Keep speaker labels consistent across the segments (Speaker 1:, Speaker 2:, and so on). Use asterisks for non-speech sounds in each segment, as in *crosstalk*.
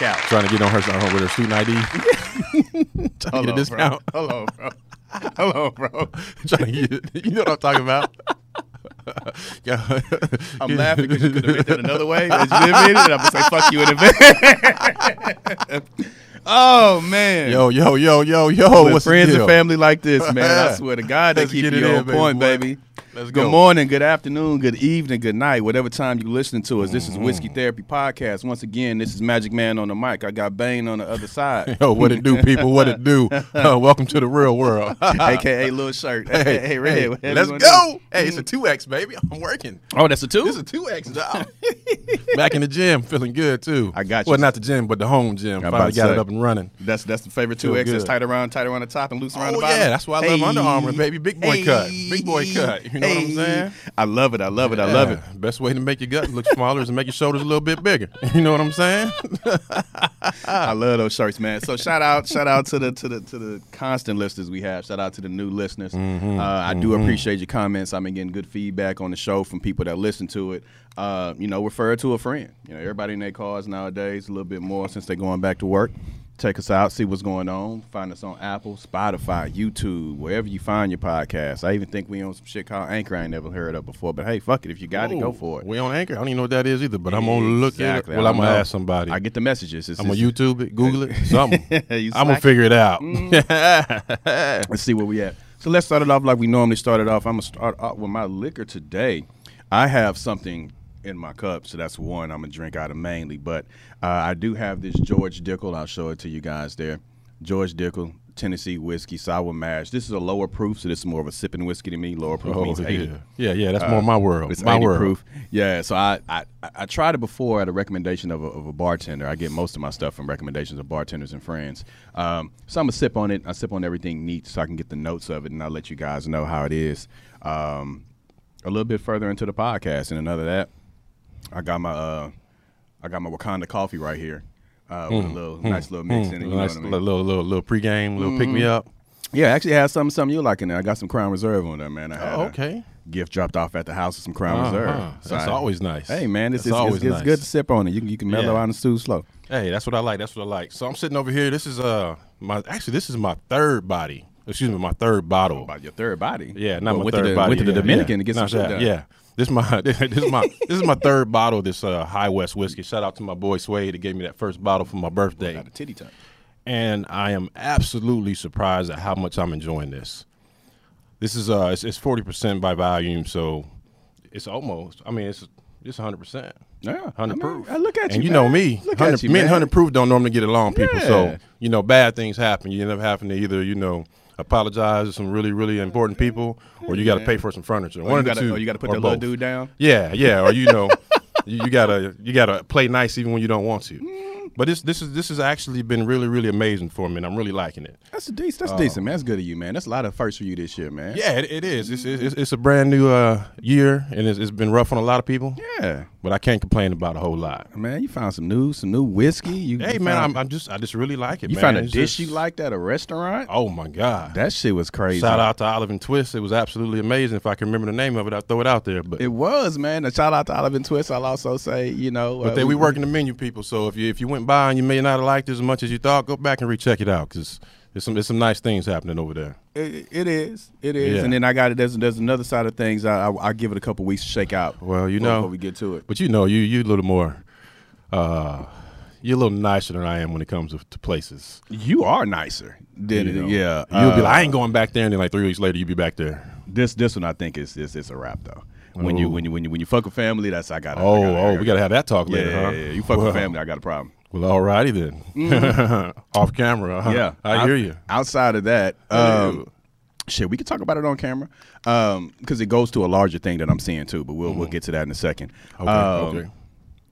Speaker 1: work out.
Speaker 2: Trying to get on her uh, with her student ID. *laughs* Trying to get a
Speaker 1: Hello,
Speaker 2: discount.
Speaker 1: bro. Hello, bro. Hello, bro. *laughs*
Speaker 2: Trying to get, you know what I'm talking about. *laughs*
Speaker 1: I'm laughing because you could have meant that another way. As you admitted it, I'm gonna say fuck you in advance. oh man.
Speaker 2: Yo, yo, yo, yo, yo.
Speaker 1: With
Speaker 2: what's
Speaker 1: friends and family like this, man. I swear to God, they
Speaker 2: Let's
Speaker 1: keep you
Speaker 2: it
Speaker 1: on
Speaker 2: in,
Speaker 1: point,
Speaker 2: boy.
Speaker 1: baby.
Speaker 2: Let's
Speaker 1: Good morning, good afternoon, good evening, good night, whatever time you're listening to us. This is
Speaker 2: Mm-hmm.
Speaker 1: Whiskey Therapy Podcast. Once again, this is Magic Man on the mic. I got Bane on the other side, *laughs*
Speaker 2: Yo, what it do, people? What it do? *laughs* Uh, welcome to the real world. *laughs*
Speaker 1: aka Little Shirt. Hey, hey,
Speaker 2: hey,
Speaker 1: Red, whatever
Speaker 2: let's go. Hey, it's a two X, baby. I'm working.
Speaker 1: Oh, that's a two.
Speaker 2: This is a two X job. Back in the gym, feeling good too.
Speaker 1: I got you.
Speaker 2: Well, not the gym, but the home gym.
Speaker 1: about
Speaker 2: Finally got it up and running.
Speaker 1: That's that's the favorite 2X.
Speaker 2: It's
Speaker 1: tight around, tight around the top and loose around
Speaker 2: Oh
Speaker 1: the bottom.
Speaker 2: yeah, that's why I love Under Armour, baby. Big boy
Speaker 1: Hey.
Speaker 2: cut, big boy cut. You know what I'm saying?
Speaker 1: I love it. I love it. I love it.
Speaker 2: Best way to make your gut look smaller is to make your shoulders a little bit bigger. *laughs* You know what I'm saying?
Speaker 1: I love those shirts, man. So shout out, shout out to the to the to the constant listeners we have. Shout out to the new listeners.
Speaker 2: Mm-hmm.
Speaker 1: Uh, I do appreciate your comments. I've been getting good feedback on the show from people that listen to it. Uh, you know, refer to a friend. You know, everybody in their cars nowadays a little bit more since they're going back to work. Check us out, see what's going on. Find us on Apple, Spotify, YouTube, wherever you find your podcast. I even think we on some shit called Anchor I ain't never heard of before. But hey, fuck it. If you got it, go for it.
Speaker 2: We on Anchor. I don't even know what that is either, but I'm gonna look at it. Well, I'm gonna ask somebody.
Speaker 1: I get the messages. It's,
Speaker 2: I'm gonna YouTube it, Google it, *laughs* something. I'm gonna figure it out. Mm. *laughs*
Speaker 1: Let's see where we at. So let's start it off like we normally started off. I'm gonna start off with my liquor today. I have something in my cup, so that's one I'm gonna drink out of mainly. But uh, I do have this George Dickel. I'll show it to you guys there. George Dickel, Tennessee whiskey, sour mash. This is a lower proof, so this is more of a sipping whiskey to me. Lower proof
Speaker 2: oh
Speaker 1: means 80.
Speaker 2: yeah, yeah, yeah. That's more my world.
Speaker 1: It's
Speaker 2: my
Speaker 1: 80
Speaker 2: world.
Speaker 1: proof. Yeah, so I, I I tried it before at a recommendation of a, of a bartender. I get most of my stuff from recommendations of bartenders and friends. Um, so I'm gonna sip on it. I sip on everything neat so I can get the notes of it, and I'll let you guys know how it is. Um, a little bit further into the podcast, and another that I got my uh, I got my Wakanda coffee right here. Uh, with a little nice little mix in it. You know
Speaker 2: Mm, nice
Speaker 1: what I mean?
Speaker 2: little, little, little, pregame, little pick me up.
Speaker 1: Yeah, actually it has something something you like in there. I got some Crown Reserve on there, man. I had
Speaker 2: Oh,
Speaker 1: a
Speaker 2: okay.
Speaker 1: gift dropped off at the house of some Crown
Speaker 2: Uh-huh.
Speaker 1: Reserve. So
Speaker 2: That's
Speaker 1: I-
Speaker 2: always nice.
Speaker 1: Hey man, it's,
Speaker 2: That's
Speaker 1: it's,
Speaker 2: always
Speaker 1: it's, it's good to sip on it. You can you can mellow
Speaker 2: Yeah.
Speaker 1: out and stew slow.
Speaker 2: Hey, that's what I like. That's what I like. So I'm sitting over here. This is uh my actually this is my third body. Excuse me, my third bottle.
Speaker 1: About your third body.
Speaker 2: Yeah, not
Speaker 1: Well,
Speaker 2: my third
Speaker 1: the,
Speaker 2: body.
Speaker 1: Went to the Dominican
Speaker 2: yeah.
Speaker 1: to get
Speaker 2: Not
Speaker 1: some shit done.
Speaker 2: Yeah, this my *laughs* this is my this is my third bottle. of This uh, High West whiskey. Shout out to my boy Sway that gave me that first bottle for my birthday.
Speaker 1: Got a titty tuck.
Speaker 2: and I am absolutely surprised at how much I'm enjoying this. This is uh, it's, it's 40% by volume, so it's almost. I mean, it's it's 100 percent.
Speaker 1: Yeah, I
Speaker 2: 100
Speaker 1: mean,
Speaker 2: proof.
Speaker 1: I look at you,
Speaker 2: and
Speaker 1: you,
Speaker 2: you know me.
Speaker 1: Look
Speaker 2: 100,
Speaker 1: at you,
Speaker 2: me and
Speaker 1: man.
Speaker 2: 100 proof don't normally get along, people.
Speaker 1: Yeah.
Speaker 2: So you know, bad things happen. You end up having to either you know apologize to some really really important people, or you got to pay for some furniture.
Speaker 1: Or
Speaker 2: One
Speaker 1: you
Speaker 2: of the
Speaker 1: gotta,
Speaker 2: two.
Speaker 1: or you got to put
Speaker 2: or
Speaker 1: that little
Speaker 2: both.
Speaker 1: dude down.
Speaker 2: Yeah, yeah, or you know, *laughs* you, you gotta you gotta play nice even when you don't want to. But this this is this has actually been really really amazing for me, and I'm really liking it.
Speaker 1: That's a decent. That's decent, man. That's good of you, man. That's a lot of firsts for you this year, man.
Speaker 2: Yeah, it, it is. It's, it's it's a brand new uh, year, and it's, it's been rough on a lot of people.
Speaker 1: Yeah,
Speaker 2: But I can't complain about a whole lot.
Speaker 1: man. You found some new, some new whiskey. You,
Speaker 2: Hey
Speaker 1: you
Speaker 2: man,
Speaker 1: found,
Speaker 2: I'm, I'm just I just really like it.
Speaker 1: you
Speaker 2: man.
Speaker 1: found a
Speaker 2: It's
Speaker 1: dish
Speaker 2: just-
Speaker 1: you liked at a restaurant.
Speaker 2: Oh my god!
Speaker 1: That shit was crazy.
Speaker 2: Shout out to Olive and Twist. It was absolutely amazing. If I can remember the name of it, I'll throw it out there. But
Speaker 1: It was, man. A shout out to Olive and Twist. I'll also say, you know,
Speaker 2: but
Speaker 1: uh,
Speaker 2: they we working the menu, people. So if you if you went by and you may not have liked it as much as you thought, go back and recheck it out because there's some there's some nice things happening over there.
Speaker 1: It, it is. It is.
Speaker 2: Yeah.
Speaker 1: And then I got it. There's, there's another side of things. I, I, I'll give it a couple weeks to shake out.
Speaker 2: Well, you know,
Speaker 1: before we get to it.
Speaker 2: But you know, you you a little more, uh, you're a little nicer than I am when it comes to, to places.
Speaker 1: You are nicer. Than,
Speaker 2: You know.
Speaker 1: yeah.
Speaker 2: you'll be
Speaker 1: uh,
Speaker 2: like, I ain't going back there, and then like three weeks later, you'll be back there.
Speaker 1: This this one I think is is, is a wrap though. When you
Speaker 2: Oh.
Speaker 1: when you when you when you fuck with family, that's I got.
Speaker 2: Oh, oh, we gotta have that talk
Speaker 1: yeah,
Speaker 2: later,
Speaker 1: yeah,
Speaker 2: huh?
Speaker 1: yeah, You fuck
Speaker 2: well,
Speaker 1: with family, I got a problem.
Speaker 2: Well, alrighty then. *laughs* Off camera. huh?
Speaker 1: Yeah,
Speaker 2: I hear you.
Speaker 1: Outside of that, um, shit, we can talk about it on camera because it goes to a larger thing that I'm seeing too. But we'll we'll get to that in a second.
Speaker 2: Okay,
Speaker 1: Um,
Speaker 2: okay.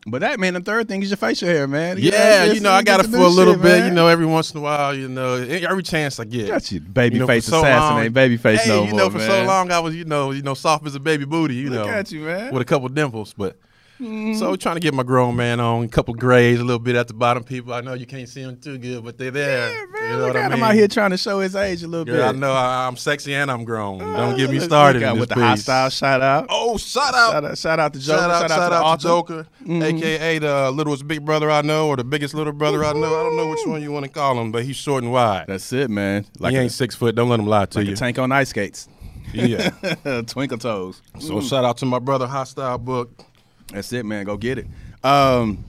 Speaker 1: But that man, the third thing is your facial hair, man.
Speaker 2: Yeah, you know, I got it for a little
Speaker 1: shit,
Speaker 2: bit.
Speaker 1: man.
Speaker 2: You know, every once in a while, you know, every chance I get.
Speaker 1: Got you, baby
Speaker 2: You know,
Speaker 1: face
Speaker 2: so
Speaker 1: assassin ain't baby face
Speaker 2: hey,
Speaker 1: no
Speaker 2: you
Speaker 1: more,
Speaker 2: know, for so long I was, you know, you know, soft as a baby booty, you
Speaker 1: Look
Speaker 2: know,
Speaker 1: at you, man.
Speaker 2: with a couple dimples. But So trying to get my grown man on, a couple grays, a little bit at the bottom. People, I know you can't see them too good, but they're there.
Speaker 1: Yeah, man,
Speaker 2: you know
Speaker 1: look
Speaker 2: I
Speaker 1: at
Speaker 2: mean?
Speaker 1: him out here trying to show his age a little
Speaker 2: Girl, I know I, I'm sexy and I'm grown. Uh, don't get me started
Speaker 1: out with the
Speaker 2: piece.
Speaker 1: hostile shout out.
Speaker 2: Oh, shout out.
Speaker 1: Shout out, shout out to Joker.
Speaker 2: Shout out, shout
Speaker 1: to the
Speaker 2: out to
Speaker 1: author.
Speaker 2: Joker, mm-hmm. aka the littlest big brother I know, or the biggest little brother I know. I don't know which one you want to call him, but he's short and wide.
Speaker 1: That's it, man. Like
Speaker 2: he
Speaker 1: a,
Speaker 2: ain't six foot. Don't let him lie to
Speaker 1: like
Speaker 2: you.
Speaker 1: a tank on ice skates.
Speaker 2: yeah. *laughs*
Speaker 1: Twinkle toes.
Speaker 2: So mm. shout out to my brother, Hostile Book.
Speaker 1: That's it, man. Go get it. Um,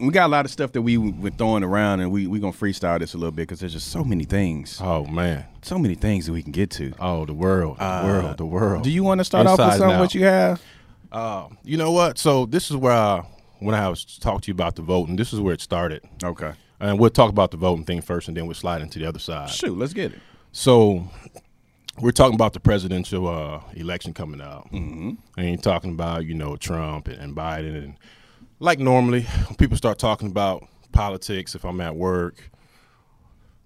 Speaker 1: we got a lot of stuff that we were throwing around, and we we gonna freestyle this a little bit because there's just so many things,
Speaker 2: Oh man.
Speaker 1: so many things that we can get to.
Speaker 2: Oh, the world, the world, the world.
Speaker 1: Do you want to start off with something? What you have?
Speaker 2: Uh, you know what? So this is where I, when I was talking to you about the voting, this is where it started.
Speaker 1: Okay.
Speaker 2: And we'll talk about the voting thing first, and then we'll slide into the other side.
Speaker 1: Shoot, let's get it.
Speaker 2: So we're talking about the presidential uh, election coming out, mm-hmm. and you're talking about you know Trump and, and Biden, and like normally when people start talking about politics, if I'm at work,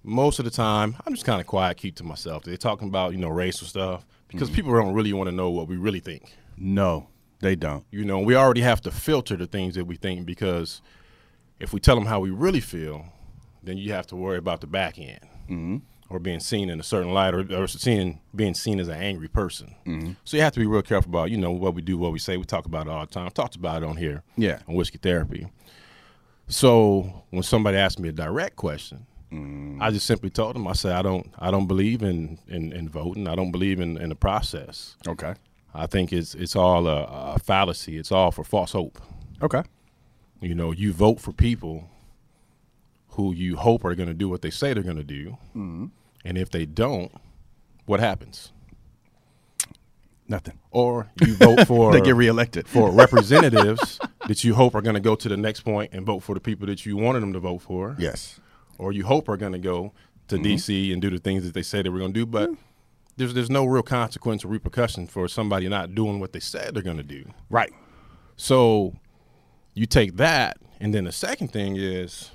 Speaker 2: most of the time I'm just kind of quiet, keep to myself. They're talking about you know racial stuff because people don't really want to know what we really think.
Speaker 1: No, they don't.
Speaker 2: You know, we already have to filter the things that we think because if we tell them how we really feel, then you have to worry about the back end
Speaker 1: Mm-hmm.
Speaker 2: Or being seen in a certain light or, or seeing being seen as an angry person.
Speaker 1: Mm-hmm.
Speaker 2: So you have to be real careful about you know what we do, what we say. We talk about it all the time. Talked about it on here.
Speaker 1: Yeah.
Speaker 2: on whiskey therapy. So when somebody asked me a direct question,
Speaker 1: Mm.
Speaker 2: I just simply told them, I said, I don't, I don't believe in in, in voting. I don't believe in, in the process.
Speaker 1: Okay.
Speaker 2: I think it's it's all a, a fallacy. It's all for false hope.
Speaker 1: Okay.
Speaker 2: You know, you vote for people who you hope are going to do what they say they're going to do, and if they don't, what happens?
Speaker 1: Nothing.
Speaker 2: Or you vote *laughs* for
Speaker 1: they get reelected.
Speaker 2: for representatives *laughs* that you hope are going to go to the next point and vote for the people that you wanted them to vote for,
Speaker 1: yes.
Speaker 2: or you hope are going to go to
Speaker 1: Mm-hmm.
Speaker 2: D.C. and do the things that they say they were going to do, but. There's, there's no real consequence or repercussion for somebody not doing what they said they're going to do.
Speaker 1: Right.
Speaker 2: So you take that, and then the second thing is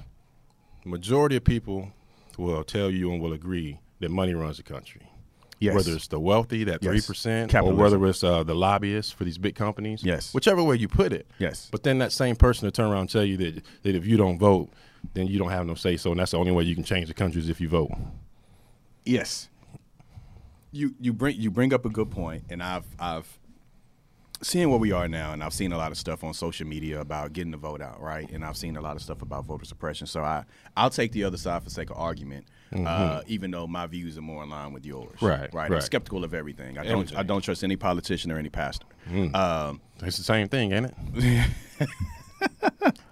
Speaker 2: majority of people will tell you and will agree that money runs the country.
Speaker 1: Yes.
Speaker 2: Whether it's the wealthy, that
Speaker 1: Yes.
Speaker 2: three percent, or whether it's uh, the lobbyists for these big companies.
Speaker 1: Yes.
Speaker 2: Whichever way you put it.
Speaker 1: Yes.
Speaker 2: But then that same person will turn around and tell you that, that if you don't vote, then you don't have no say so, and that's the only way you can change the country is if you vote.
Speaker 1: Yes. You you bring you bring up a good point, and I've I've seeing where we are now, and I've seen a lot of stuff on social media about getting the vote out, right? And I've seen a lot of stuff about voter suppression. So I I'll take the other side for sake of argument, uh, even though my views are more in line with yours.
Speaker 2: Mm-hmm. Right,
Speaker 1: Right. I'm skeptical of everything. I don't I don't trust any politician or any pastor. Um,
Speaker 2: It's the same thing, ain't it? *laughs*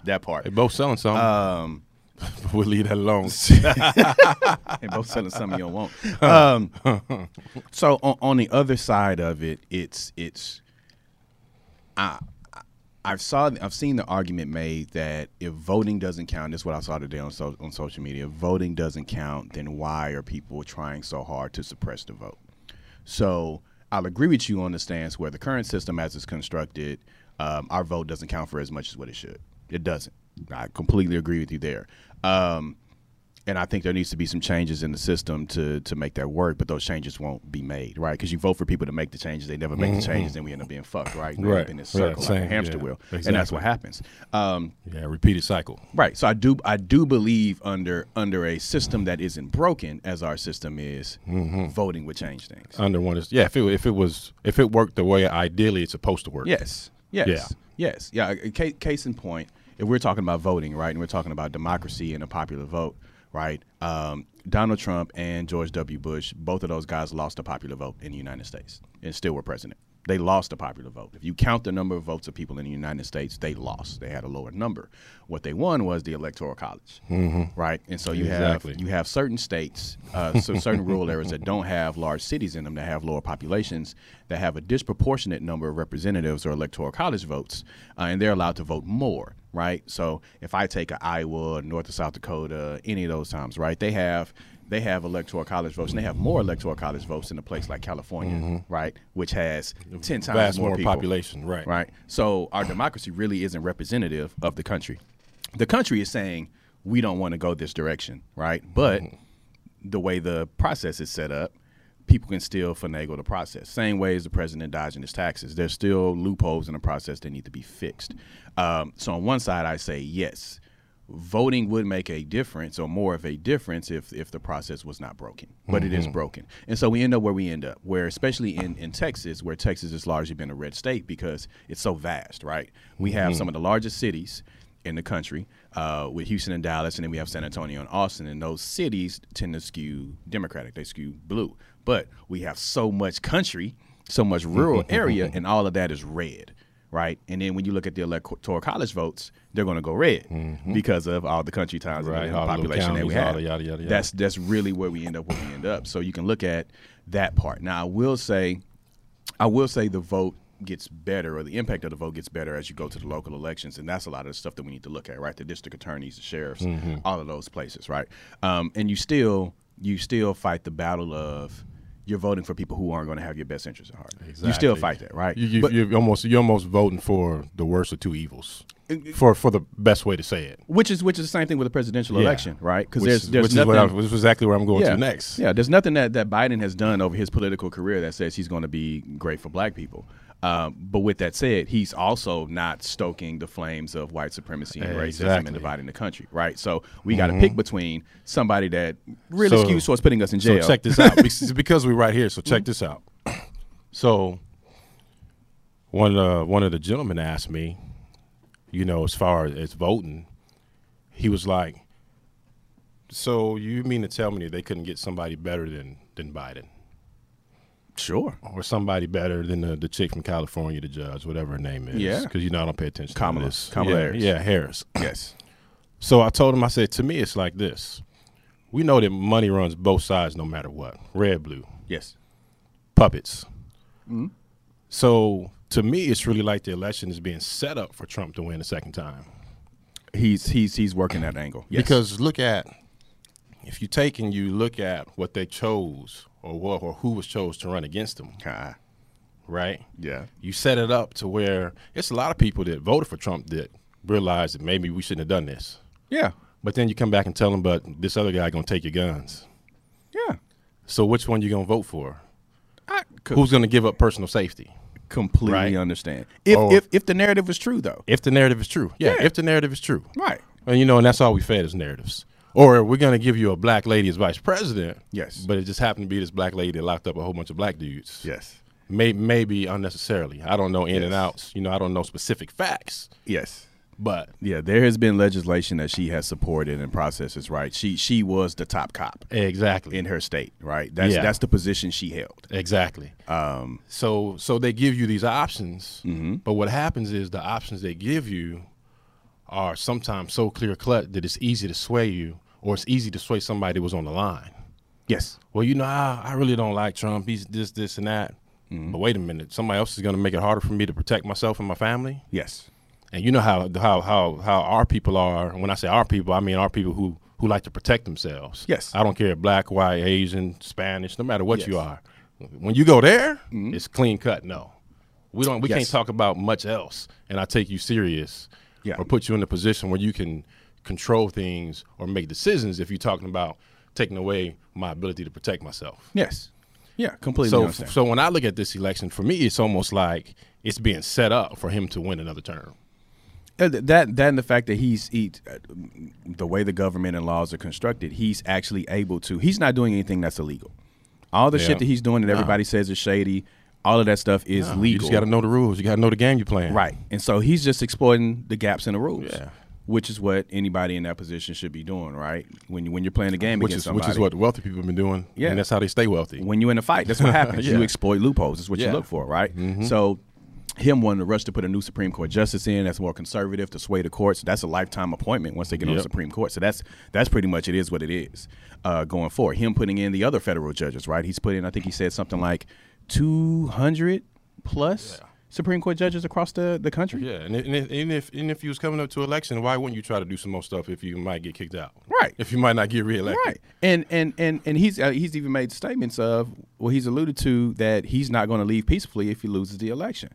Speaker 1: that part.
Speaker 2: They both selling something.
Speaker 1: Um, *laughs*
Speaker 2: we'll leave that alone. *laughs*
Speaker 1: and both selling something you don't want. Um, so on, on the other side of it, it's it's I I've saw I've seen the argument made that if voting doesn't count, this is what I saw today on so, on social media. If voting doesn't count, then why are people trying so hard to suppress the vote? So I'll agree with you on the stance where the current system, as it's constructed, um, our vote doesn't count for as much as what it should. It doesn't. I completely agree with you there. Um, and I think there needs to be some changes in the system to to make that work, but those changes won't be made, right? Because you vote for people to make the changes, they never make the mm-hmm. changes, then we end up being fucked, right? We
Speaker 2: Right,
Speaker 1: in this
Speaker 2: right,
Speaker 1: circle like a hamster
Speaker 2: yeah,
Speaker 1: wheel, and that's what happens. Um,
Speaker 2: yeah, repeated cycle.
Speaker 1: Right. So I do I do believe under under a system that isn't broken as our system is, mm-hmm. voting would change things.
Speaker 2: under one is yeah. If it if it was if it worked the way ideally it's supposed to work.
Speaker 1: Yes. Yes.
Speaker 2: Yeah.
Speaker 1: Yes. Yeah. Uh, case, case in point, if we're talking about voting, right, and we're talking about democracy and a popular vote, right? Um, Donald Trump and George W. Bush, both of those guys lost the popular vote in the United States and still were president. They lost the popular vote. If you count the number of votes of people in the United States, they lost. They had a lower number. What they won was the electoral college, right? And so you
Speaker 2: Exactly.
Speaker 1: have you have certain states, uh, so certain rural areas that don't have large cities in them that have lower populations that have a disproportionate number of representatives or electoral college votes, uh, and they're allowed to vote more, right? So if I take a Iowa, North or South Dakota, any of those times, right? They have they have electoral college votes, and they have more electoral college votes in a place like California, mm-hmm. right, which has ten times
Speaker 2: Vast
Speaker 1: more,
Speaker 2: more
Speaker 1: people
Speaker 2: population, right.
Speaker 1: right? So our democracy really isn't representative of the country. The country is saying we don't want to go this direction, right? But mm-hmm. the way the process is set up, people can still finagle the process. Same way as the president dodging his taxes. There's still loopholes in the process that need to be fixed. Um, so on one side, I say yes, voting would make a difference or more of a difference if if the process was not broken. But it is broken, and so we end up where we end up. Where especially in in Texas, where Texas has largely been a red state because it's so vast, right? We have some of the largest cities in the country, uh, with Houston and Dallas, and then we have San Antonio and Austin, and those cities tend to skew Democratic. They skew blue. But we have so much country, so much rural area, and all of that is red, right? And then when you look at the electoral college votes, they're going to go red because of all the country towns
Speaker 2: Right,
Speaker 1: and the population that we have.
Speaker 2: yada, yada, yada.
Speaker 1: That's that's really where we end up where we end up. So you can look at that part. Now I will say I will say the vote gets better or the impact of the vote gets better as you go to the local elections and that's a lot of the stuff that we need to look at right the district attorneys the sheriffs
Speaker 2: Mm-hmm.
Speaker 1: all of those places right um, and you still you still fight the battle of you're voting for people who aren't going to have your best interests at heart you still fight that right
Speaker 2: You, you,
Speaker 1: But-
Speaker 2: you're almost you're almost voting for the worst of two evils. Uh, for for the best way to say it.
Speaker 1: which is which is the same thing with a presidential
Speaker 2: Yeah.
Speaker 1: election right because there's there's
Speaker 2: which is
Speaker 1: nothing
Speaker 2: what I, which is exactly where I'm going
Speaker 1: yeah.
Speaker 2: to next.
Speaker 1: Yeah, there's nothing that, that Biden has done over his political career that says he's going to be great for black people. Um, but with that said, he's also not stoking the flames of white supremacy and racism
Speaker 2: Exactly. Mm-hmm.
Speaker 1: and dividing the country, right? So we got to pick between somebody that really
Speaker 2: So-
Speaker 1: skews towards putting us in jail.
Speaker 2: So check this out *laughs* because, because we're right here. So check this out. So one uh, one of the gentlemen asked me, you know, as far as voting, he was like, "So you mean to tell me they couldn't get somebody better than than Biden,
Speaker 1: Sure.
Speaker 2: or somebody better than the, the chick from California, the judge, whatever her name is?
Speaker 1: Yeah.
Speaker 2: because you know I don't pay attention.
Speaker 1: Kamala.
Speaker 2: to this.
Speaker 1: Kamala
Speaker 2: yeah,
Speaker 1: Harris.
Speaker 2: Yeah, Harris. *clears throat*
Speaker 1: Yes.
Speaker 2: So I told him, I said, to me, it's like this. We know that money runs both sides no matter what red, blue,
Speaker 1: Yes.
Speaker 2: puppets. Hmm. So to me, it's really like the election is being set up for Trump to win a second time.
Speaker 1: He's he's he's working that angle. Yes.
Speaker 2: Because look at, if you take and you look at what they chose or, what, or who was chose to run against them,
Speaker 1: Ah,
Speaker 2: right?
Speaker 1: yeah.
Speaker 2: You set it up to where it's a lot of people that voted for Trump that realize that maybe we shouldn't have done this.
Speaker 1: Yeah.
Speaker 2: But then you come back and tell them, but this other guy gonna take your guns.
Speaker 1: Yeah.
Speaker 2: So which one you gonna vote for?
Speaker 1: I
Speaker 2: Who's gonna give up personal safety?
Speaker 1: completely
Speaker 2: Right.
Speaker 1: understand. If,
Speaker 2: Or-
Speaker 1: if if the narrative is true though.
Speaker 2: If the narrative is true, yeah.
Speaker 1: Yeah.
Speaker 2: If the narrative is true,
Speaker 1: Right.
Speaker 2: and you know, and that's all we fed is narratives. Or we're gonna give you a black lady as vice president.
Speaker 1: Yes.
Speaker 2: But it just happened to be this black lady that locked up a whole bunch of black dudes.
Speaker 1: Yes.
Speaker 2: May, maybe unnecessarily. I don't know in and outs. You know, I don't know specific facts.
Speaker 1: Yes.
Speaker 2: But
Speaker 1: Yeah, there has been legislation that she has supported and processes. Right, she she was the top cop
Speaker 2: exactly.
Speaker 1: in her state. Right, that's
Speaker 2: Yeah.
Speaker 1: that's the position she held.
Speaker 2: Exactly.
Speaker 1: Um,
Speaker 2: So so they give you these options,
Speaker 1: Mm-hmm.
Speaker 2: but what happens is the options they give you are sometimes so clear cut that it's easy to sway you, or it's easy to sway somebody that was on the line.
Speaker 1: yes,
Speaker 2: Well, you know, I, I really don't like Trump. He's this, this, and that.
Speaker 1: Mm-hmm.
Speaker 2: But wait a minute, somebody else is going to make it harder for me to protect myself and my family.
Speaker 1: yes,
Speaker 2: And you know how how how how our people are. When I say our people, I mean our people who who like to protect themselves.
Speaker 1: Yes.
Speaker 2: I don't care black, white, Asian, Spanish, no matter what you
Speaker 1: Yes. Mm-hmm.
Speaker 2: are. When you go there, it's clean cut. No, we don't. We
Speaker 1: Yes.
Speaker 2: can't talk about much else, and I take you serious,
Speaker 1: Yeah.
Speaker 2: or put you in a position where you can control things or make decisions. If you're talking about taking away my ability to protect myself.
Speaker 1: yes, yeah, completely
Speaker 2: So,
Speaker 1: understand.
Speaker 2: so when I look at this election, for me, it's almost like it's being set up for him to win another term.
Speaker 1: Uh, that that and the fact that he's he, uh, the way the government and laws are constructed, he's actually able to. He's not doing anything that's illegal. All the
Speaker 2: Yeah.
Speaker 1: shit that he's doing that everybody says is shady, all of that stuff is
Speaker 2: You
Speaker 1: legal.
Speaker 2: You just got to know the rules. You got to know the game you're playing.
Speaker 1: Right. And so he's just exploiting the gaps in the rules.
Speaker 2: Yeah.
Speaker 1: Which is what anybody in that position should be doing, right? When you when you're playing the game
Speaker 2: Which
Speaker 1: against
Speaker 2: is which is what wealthy people have been doing.
Speaker 1: Yeah.
Speaker 2: and that's how they stay wealthy.
Speaker 1: when you're in a fight, that's what *laughs* happens. You exploit loopholes. That's what you
Speaker 2: Yeah. Mm-hmm.
Speaker 1: look for, right? So him wanting to rush to put a new Supreme Court justice in that's more conservative to sway the courts. That's a lifetime appointment once they get on the Supreme Court. So that's that's pretty much it is what it is uh, going forward. Him putting in the other federal judges, right? He's putting. I think he said something like two hundred plus Supreme Court judges across the the country.
Speaker 2: Yeah, and, if- and, if, and if and if you was coming up to election, why wouldn't you try to do some more stuff if you might get kicked out?
Speaker 1: Right.
Speaker 2: If you might not get reelected.
Speaker 1: Right, and and and and he's uh, he's even made statements of well, he's alluded to that he's not going to leave peacefully if he loses the election,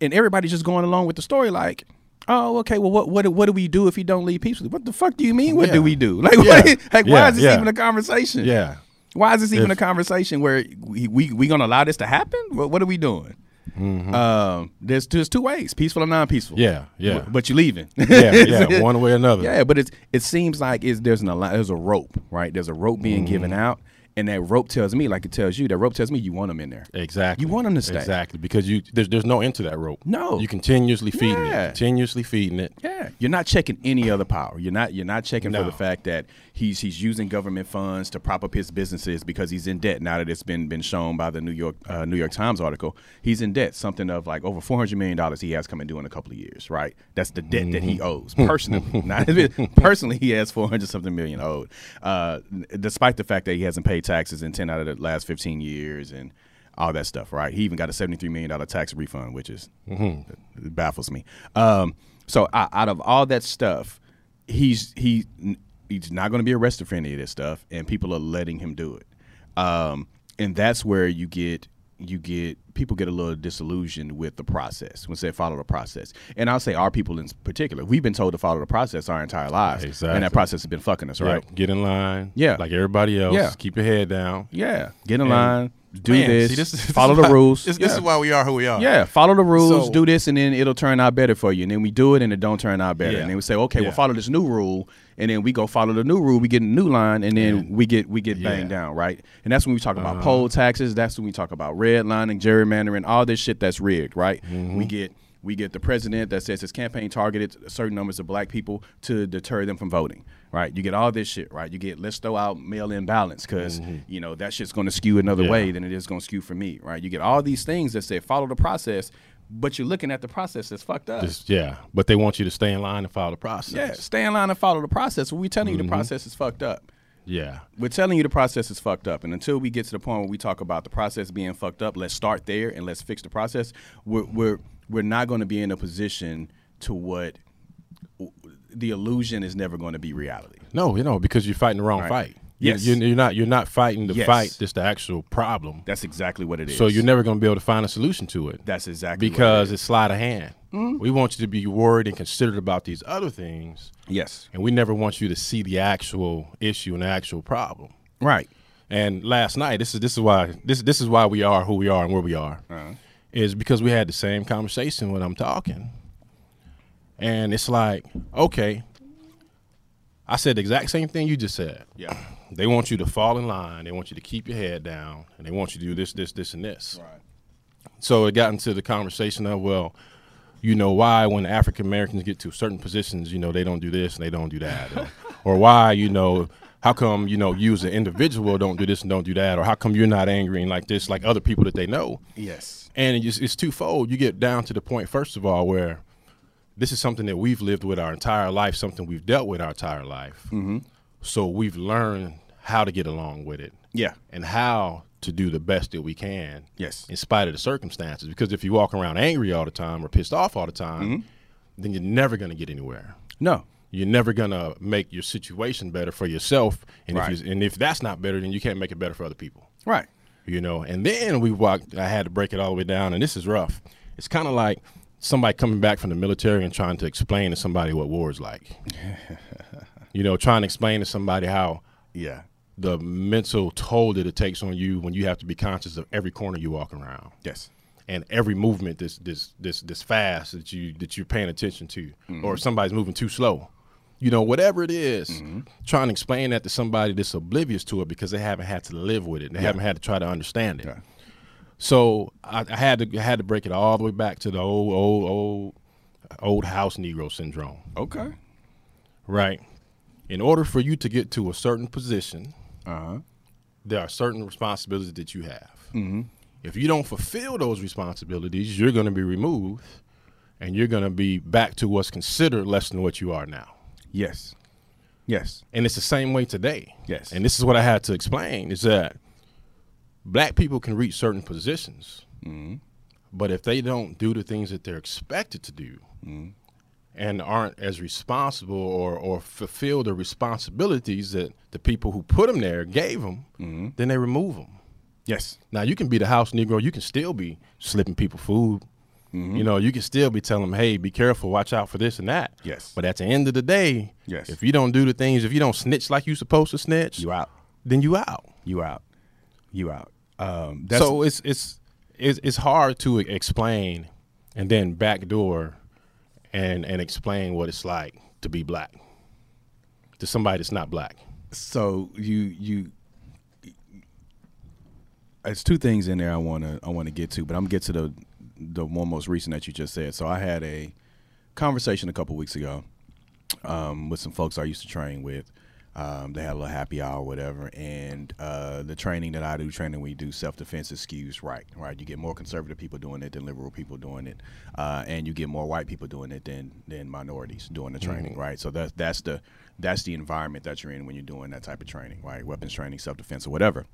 Speaker 1: and everybody's just going along with the story like. Oh, okay. Well, what what do- what do we do if he don't leave peacefully? What the fuck do you mean? What
Speaker 2: Yeah.
Speaker 1: do we do? *laughs* Like,
Speaker 2: Yeah.
Speaker 1: what, like why is this
Speaker 2: yeah.
Speaker 1: even a conversation?
Speaker 2: Yeah.
Speaker 1: Why is this even
Speaker 2: If-
Speaker 1: a conversation where we we, we gonna allow this to happen? What, what are we doing? Um, there's there's two ways: peaceful or non-peaceful.
Speaker 2: Mm-hmm. Yeah, yeah.
Speaker 1: But, but you leaving.
Speaker 2: yeah, yeah, *laughs* one way or another.
Speaker 1: Yeah, but it's it seems like is there's an there's a rope, right? There's a rope being given
Speaker 2: Mm-hmm.
Speaker 1: out, and that rope tells me, like it tells you, that rope tells me you want them in there.
Speaker 2: Exactly.
Speaker 1: You want them to stay.
Speaker 2: Exactly because you there's there's no end to that rope.
Speaker 1: No.
Speaker 2: You continuously feeding
Speaker 1: Yeah.
Speaker 2: it, continuously feeding it.
Speaker 1: Yeah, you're not checking any other power. You're not you're not checking for the fact that he's he's using government funds to prop up his businesses because he's in debt. Now that it's been been shown by the New York uh, New York Times article, he's in debt. Something of like over four hundred million dollars he has coming due in a couple of years. Right, that's the debt that
Speaker 2: Mm-hmm.
Speaker 1: he owes personally. *laughs* not personally, he has four hundred something million owed, uh, despite the fact that he hasn't paid taxes in ten out of the last fifteen years and all that stuff, right? He even got a seventy-three million dollar tax refund, which is it baffles me. Um, so I, out of all that stuff, he's he he's not going to be arrested for any of this stuff, and people are letting him do it. Um, and that's where you get you get people get a little disillusioned with the process when they follow the process. And I'll say our people in particular, we've been told to follow the process our entire lives, and that process has been fucking us, right?
Speaker 2: Yep. Get in line.
Speaker 1: Yeah.
Speaker 2: Like everybody else.
Speaker 1: Yeah.
Speaker 2: Keep your head down.
Speaker 1: Yeah, get in
Speaker 2: And-
Speaker 1: line, do
Speaker 2: Man,
Speaker 1: this,
Speaker 2: see, this is- *laughs*
Speaker 1: follow the
Speaker 2: why-
Speaker 1: rules.
Speaker 2: This, this
Speaker 1: Yeah.
Speaker 2: is why we are who we are.
Speaker 1: Yeah, follow the rules,
Speaker 2: So-
Speaker 1: do this, and then it'll turn out better for you. And then we do it, and it don't turn out better.
Speaker 2: Yeah.
Speaker 1: And then we say, okay,
Speaker 2: Yeah.
Speaker 1: we'll follow this new rule, and then we go follow the new rule. We get a new line, and then we get we get banged
Speaker 2: Yeah.
Speaker 1: down, right? And that's when we talk about
Speaker 2: Uh-huh.
Speaker 1: poll taxes. That's when we talk about redlining, gerrymandering, all this shit that's rigged, right?
Speaker 2: Mm-hmm.
Speaker 1: We get we get the president that says his campaign targeted certain numbers of black people to deter them from voting. Right, you get all this shit. Right, you get let's throw out mail-in ballots because you know that shit's going to skew another
Speaker 2: Mm-hmm. Yeah.
Speaker 1: way than it is going to skew for me. Right, you get all these things that say follow the process, but you're looking at the process that's fucked up.
Speaker 2: Just, yeah. But they want you to stay in line and follow the process.
Speaker 1: yeah, stay in line and follow the process. We're telling
Speaker 2: Mm-hmm.
Speaker 1: you the process is fucked up.
Speaker 2: Yeah.
Speaker 1: We're telling you the process is fucked up, and until we get to the point where we talk about the process being fucked up, let's start there and let's fix the process. We're we're we're not going to be in a position to what the illusion is never going to be reality.
Speaker 2: No, you know, because you're fighting the wrong
Speaker 1: Right.
Speaker 2: fight.
Speaker 1: Yes.
Speaker 2: You're, you're not you're not fighting the
Speaker 1: Yes.
Speaker 2: fight, that's the actual problem.
Speaker 1: That's exactly what it is.
Speaker 2: So you're never gonna be able to find a solution to it.
Speaker 1: That's exactly what it
Speaker 2: because it's sleight of hand. We want you to be worried and considered about these other things,
Speaker 1: yes,
Speaker 2: and we never want you to see the actual issue and the actual problem.
Speaker 1: right.
Speaker 2: And last night, this is this is why this this is why we are who we are and where we are,
Speaker 1: Uh-huh.
Speaker 2: Is because we had the same conversation when I'm talking, and it's like, okay, I said the exact same thing you just said.
Speaker 1: Yeah. *clears throat*
Speaker 2: They want you to fall in line. They want you to keep your head down, and they want you to do this, this, this, and this.
Speaker 1: Right.
Speaker 2: So it got into the conversation of, well, you know, why when African Americans get to certain positions, you know, they don't do this and they don't do that, *laughs* or, or why, you know, how come you know you as an individual don't do this and don't do that, or how come you're not angry and like this like other people that they know?
Speaker 1: Yes.
Speaker 2: And it's, it's twofold. You get down to the point, first of all, where this is something that we've lived with our entire life, something we've dealt with our entire life. Mm-hmm. So we've learned how to get along with it
Speaker 1: Yeah.
Speaker 2: and how to do the best that we can.
Speaker 1: Yes.
Speaker 2: In spite of the circumstances. Because if you walk around angry all the time or pissed off all the time,
Speaker 1: Mm-hmm.
Speaker 2: then you're never going to get anywhere.
Speaker 1: No.
Speaker 2: You're never gonna make your situation better for yourself, and
Speaker 1: Right.
Speaker 2: if you, and if that's not better, then you can't make it better for other people
Speaker 1: Right.
Speaker 2: You know. And then we walked. I had to break it all the way down, and this is rough. It's kind of like somebody coming back from the military and trying to explain to somebody what war is like. *laughs* you know, trying to explain to somebody how
Speaker 1: Yeah.
Speaker 2: the mental toll that it takes on you when you have to be conscious of every corner you walk around
Speaker 1: Yes.
Speaker 2: and every movement this this this this fast that you that you're paying attention to, or if somebody's moving too slow. You know, whatever it is, trying to explain that to somebody that's oblivious to it because they haven't had to live with it. They haven't had to try to understand it.
Speaker 1: Yeah.
Speaker 2: So I, I had to I had to break it all the way back to the old old old old house Negro syndrome,
Speaker 1: Okay.
Speaker 2: right? In order for you to get to a certain position,
Speaker 1: Uh huh.
Speaker 2: there are certain responsibilities that you have. Mm-hmm. If you don't fulfill those responsibilities, you're going to be removed, and you're going to be back to what's considered less than what you are now.
Speaker 1: Yes. Yes.
Speaker 2: And it's the same way today.
Speaker 1: Yes.
Speaker 2: And this is what I had to explain: is that black people can reach certain positions, mm-hmm. but if they don't do the things that they're expected to do, mm-hmm. and aren't as responsible or or fulfill the responsibilities that the people who put them there gave them, mm-hmm. then they remove them.
Speaker 1: Yes.
Speaker 2: Now you can be the house Negro. You can still be slipping people food.
Speaker 1: Mm-hmm.
Speaker 2: You know, you can still be telling them, "Hey, be careful, watch out for this and that."
Speaker 1: Yes.
Speaker 2: But at the end of the day,
Speaker 1: Yes.
Speaker 2: if you don't do the things, if you don't snitch like you're supposed to snitch,
Speaker 1: You out.
Speaker 2: then you out.
Speaker 1: You out. You out. Um, that's,
Speaker 2: so it's it's it's it's hard to explain and then backdoor and and explain what it's like to be black to somebody that's not black.
Speaker 1: so you you. It's two things in there I want to I want to get to, but I'm gonna get to the the one most recent that you just said. So I had a conversation a couple weeks ago um, with some folks I used to train with. Um, they had a little happy hour, or whatever, and uh, the training that I do, training we do self defense is skews right. Right, you get more conservative people doing it than liberal people doing it, uh, and you get more white people doing it than than minorities doing the training. Right, so that's that's the that's the environment that you're in when you're doing that type of training. Right, weapons training, self defense, or whatever.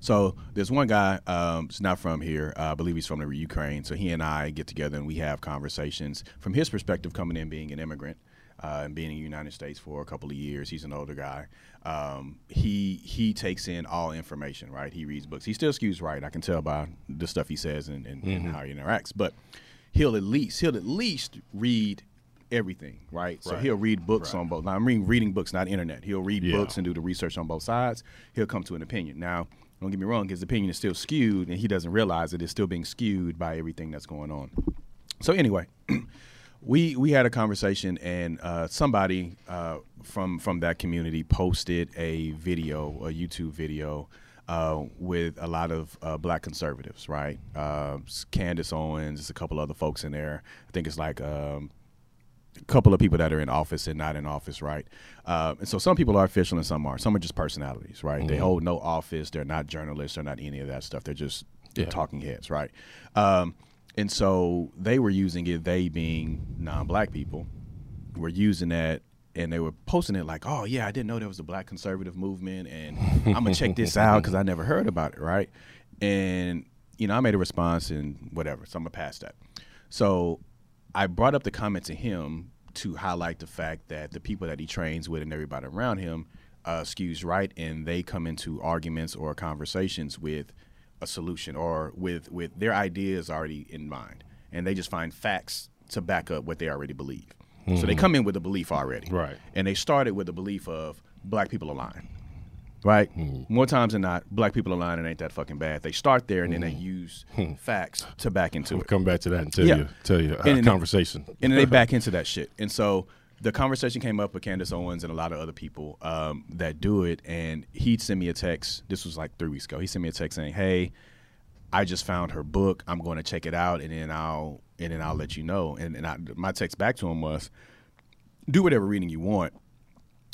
Speaker 1: So there's one guy, um, he's not from here. Uh, I believe he's from the Ukraine. So he and I get together and we have conversations from his perspective, coming in being an immigrant uh, and being in the United States for a couple of years. He's an older guy. Um, he he takes in all information, right? He reads books. He still skews right. I can tell by the stuff he says and, and, and how he interacts. But he'll at least he'll at least read everything, right? So
Speaker 2: Right.
Speaker 1: he'll read books
Speaker 2: Right.
Speaker 1: on both. Now I'm reading reading books, not internet. He'll read
Speaker 2: Yeah.
Speaker 1: books and do the research on both sides. He'll come to an opinion. Now, don't get me wrong, his opinion is still skewed, and he doesn't realize it is still being skewed by everything that's going on. So anyway, *clears throat* we we had a conversation, and uh, somebody uh, from from that community posted a video, a YouTube video. Uh, with a lot of uh, black conservatives, right? Uh, Candace Owens, there's a couple other folks in there. I think it's like um, couple of people that are in office and not in office, right? Uh, and so some people are official and some are. Some are just personalities, right? They hold no office. They're not journalists. They're not any of that stuff. They're just
Speaker 2: Yeah.
Speaker 1: talking heads, right? Um, and so they were using it. They being non-black people were using that. And they were posting it like, "Oh yeah, I didn't know there was a black conservative movement, and I'm gonna check this *laughs* out because I never heard about it, right?" And you know, I made a response and whatever, so I'm gonna pass that. So I brought up the comment to him to highlight the fact that the people that he trains with and everybody around him uh, skews right, and they come into arguments or conversations with a solution or with with their ideas already in mind, and they just find facts to back up what they already believe. So they come in with a belief already,
Speaker 2: Right.
Speaker 1: And they started with the belief of black people are lying, right? More times than not, black people are lying. It ain't that fucking bad. They start there and then they use facts to back into it.
Speaker 2: We'll
Speaker 1: it.
Speaker 2: come back to that and tell
Speaker 1: Yeah.
Speaker 2: you tell you uh,
Speaker 1: And
Speaker 2: conversation.
Speaker 1: and then they back *laughs* into that shit. And so the conversation came up with Candace Owens and a lot of other people um, that do it. And he'd send me a text. This was like three weeks ago. He sent me a text saying, "Hey, I just found her book. I'm going to check it out, and then I'll and then I'll let you know." And, and I, my text back to him was, "Do whatever reading you want."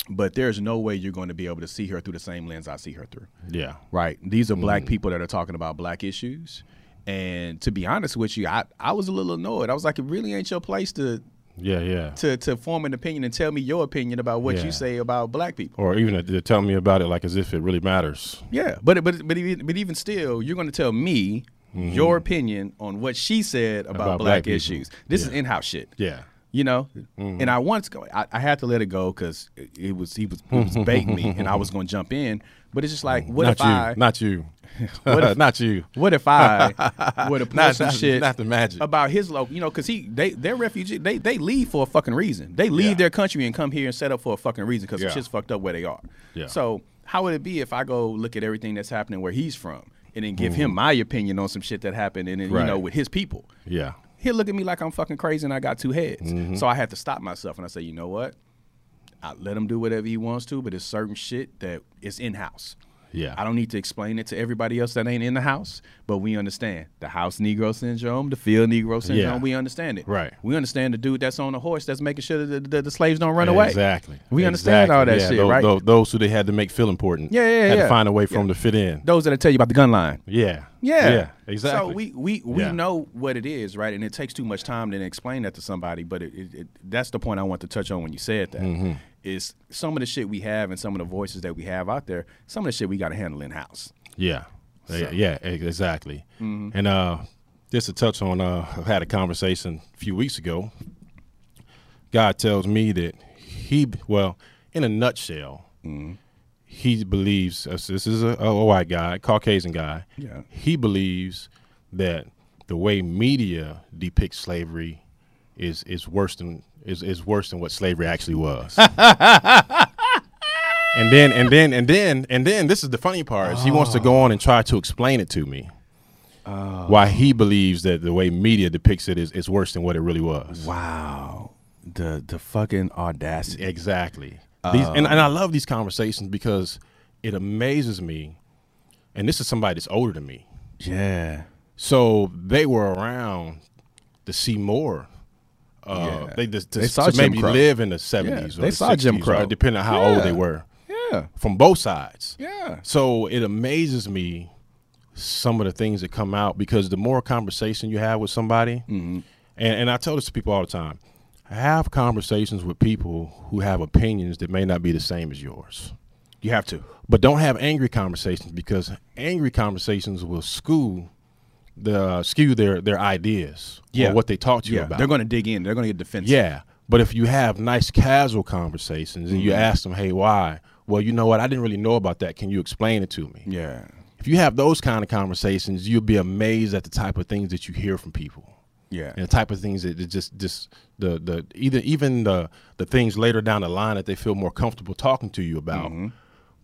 Speaker 1: But there's no way you're going to be able to see her through the same lens I see her through
Speaker 2: yeah.
Speaker 1: right? These are
Speaker 2: Mm.
Speaker 1: black people that are talking about black issues. And to be honest with you, I, I was a little annoyed. I was like, it really ain't your place to
Speaker 2: Yeah, yeah.
Speaker 1: to, to form an opinion and tell me your opinion about what
Speaker 2: Yeah.
Speaker 1: you say about black people.
Speaker 2: Or even to tell me about it like as if it really matters.
Speaker 1: Yeah, but but but even, but even still, you're going to tell me your opinion on what she said about,
Speaker 2: Mm-hmm. About
Speaker 1: black,
Speaker 2: black
Speaker 1: issues. This is in-house shit.
Speaker 2: Yeah.
Speaker 1: You know,
Speaker 2: Mm-hmm.
Speaker 1: and I once go, I, I had to let it go because it, it was he was was baiting me, and I was going to jump in. But it's just like, what
Speaker 2: not
Speaker 1: if
Speaker 2: you.
Speaker 1: I,
Speaker 2: Not you. *laughs*
Speaker 1: What if- *laughs*
Speaker 2: not you.
Speaker 1: What if I *laughs* would have
Speaker 2: Not-
Speaker 1: put some
Speaker 2: not-
Speaker 1: shit
Speaker 2: not the magic.
Speaker 1: about his local, you know, because he they they're refugee. They they leave for a fucking reason. They leave
Speaker 2: Yeah.
Speaker 1: their country and come here and set up for a fucking reason because
Speaker 2: Yeah.
Speaker 1: shit's fucked up where they are.
Speaker 2: Yeah.
Speaker 1: So how would it be if I go look at everything that's happening where he's from and then give
Speaker 2: Mm-hmm.
Speaker 1: him my opinion on some shit that happened and then, you know with his people?
Speaker 2: Yeah.
Speaker 1: He'll look at me like I'm fucking crazy and I got two heads.
Speaker 2: Mm-hmm.
Speaker 1: So I had to stop myself and I say, you know what? I let him do whatever he wants to, but it's certain shit that is in house.
Speaker 2: Yeah.
Speaker 1: I don't need to explain it to everybody else that ain't in the house, but we understand the house Negro syndrome, the field Negro syndrome.
Speaker 2: Yeah.
Speaker 1: We understand it.
Speaker 2: Right.
Speaker 1: We understand the dude that's on the horse that's making sure that the, the, slaves don't run away.
Speaker 2: Exactly.
Speaker 1: We understand all that
Speaker 2: Yeah,
Speaker 1: shit,
Speaker 2: those,
Speaker 1: right?
Speaker 2: Those, those who they had to make feel important.
Speaker 1: Yeah, yeah,
Speaker 2: Had
Speaker 1: yeah.
Speaker 2: to find a way for
Speaker 1: Yeah.
Speaker 2: them to fit in.
Speaker 1: Those that tell you about the gun line.
Speaker 2: Yeah.
Speaker 1: Yeah.
Speaker 2: Yeah. Exactly.
Speaker 1: So we we, we
Speaker 2: Yeah.
Speaker 1: know what it is, right? And it takes too much time to explain that to somebody. But it, it, it, that's the point I want to touch on when you said that.
Speaker 2: Mm-hmm.
Speaker 1: Is some of the shit we have and some of the voices that we have out there. Some of the shit we got to handle in house.
Speaker 2: Yeah. Yeah, yeah, exactly.
Speaker 1: Mm-hmm.
Speaker 2: And uh, just to touch on, uh, I had a conversation a few weeks ago. God tells me that he, well, in a nutshell,
Speaker 1: Mm-hmm.
Speaker 2: he believes uh, this is a, a white guy, Caucasian guy.
Speaker 1: Yeah.
Speaker 2: He believes that the way media depicts slavery is is worse than is, is worse than what slavery actually was. *laughs* And then and then and then and then this is the funny part is he wants to go on and try to explain it to me. Oh. Why he believes that the way media depicts it is, is worse than what it really was.
Speaker 1: Wow. The the fucking audacity.
Speaker 2: Exactly. These, and, and I love these conversations because it amazes me. And this is somebody that's older than me.
Speaker 1: Yeah.
Speaker 2: So they were around to see more. Uh,
Speaker 1: Yeah.
Speaker 2: They just
Speaker 1: They saw
Speaker 2: to maybe
Speaker 1: Crow.
Speaker 2: live in the seventies.
Speaker 1: they
Speaker 2: the
Speaker 1: saw Jim Crow.
Speaker 2: right? depending on how old they were,
Speaker 1: Yeah.
Speaker 2: from both sides.
Speaker 1: Yeah.
Speaker 2: So it amazes me some of the things that come out because the more conversation you have with somebody,
Speaker 1: Mm-hmm.
Speaker 2: and, and I tell this to people all the time, have conversations with people who have opinions that may not be the same as yours.
Speaker 1: You have to.
Speaker 2: But don't have angry conversations because angry conversations will skew the skew their their ideas or what they talk to you about.
Speaker 1: They're going to dig in. They're going to get defensive.
Speaker 2: Yeah. But if you have nice casual conversations and
Speaker 1: Mm-hmm.
Speaker 2: you ask them, hey, why? Well, you know what? I didn't really know about that. Can you explain it to me?
Speaker 1: Yeah.
Speaker 2: If you have those kind of conversations, you'll be amazed at the type of things that you hear from people.
Speaker 1: Yeah.
Speaker 2: And the type of things that that just just the the either even the the things later down the line that they feel more comfortable talking to you about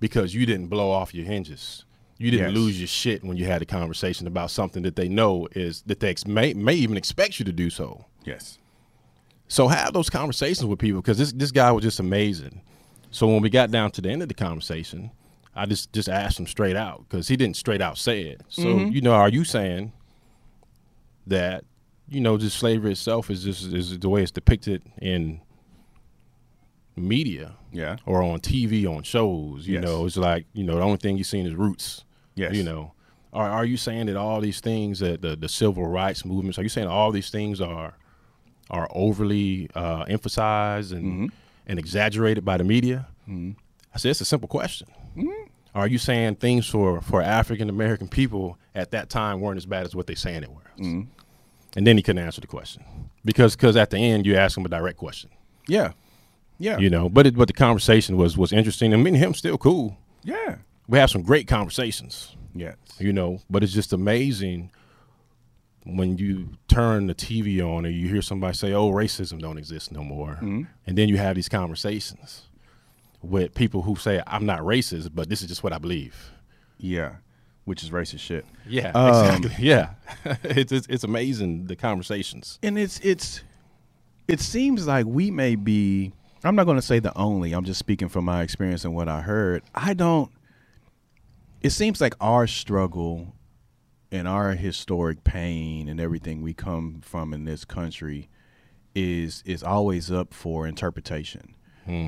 Speaker 2: because you didn't blow off your hinges. You didn't
Speaker 1: Yes.
Speaker 2: lose your shit when you had a conversation about something that they know is that they ex- may may even expect you to do so.
Speaker 1: Yes.
Speaker 2: So have those conversations with people because this this guy was just amazing. So when we got down to the end of the conversation, I just just asked him straight out because he didn't straight out say it. So mm-hmm. you know, are you saying that you know just slavery itself is just is the way it's depicted in media
Speaker 1: Yeah.
Speaker 2: or on TV on shows? You
Speaker 1: Yes.
Speaker 2: know, it's like you know the only thing you've seen is roots.
Speaker 1: Yes.
Speaker 2: You know, are are you saying that all these things that the the civil rights movements? Are you saying all these things are are overly uh, emphasized and
Speaker 1: Mm-hmm.
Speaker 2: and exaggerated by the media? I said it's a simple question.
Speaker 1: Mm-hmm.
Speaker 2: Are you saying things for for African American people at that time weren't as bad as what they saying it were?
Speaker 1: Mm-hmm.
Speaker 2: And then he couldn't answer the question because because at the end you ask him a direct question,
Speaker 1: Yeah. Yeah.
Speaker 2: you know. But it, but the conversation was was interesting, and me and him still cool.
Speaker 1: Yeah.
Speaker 2: We have some great conversations.
Speaker 1: Yes.
Speaker 2: you know but it's just amazing when you turn the tv on and you hear somebody say oh racism don't exist no more and then you have these conversations with people who say i'm not racist but this is just what i believe
Speaker 1: Yeah. Which is racist shit.
Speaker 2: yeah
Speaker 1: Um,
Speaker 2: exactly *laughs* yeah *laughs* it's, it's it's amazing the conversations
Speaker 1: and it's it's it seems like we may be i'm not going to say the only i'm just speaking from my experience and what i heard i don't it seems like our struggle and our historic pain and everything we come from in this country is is always up for interpretation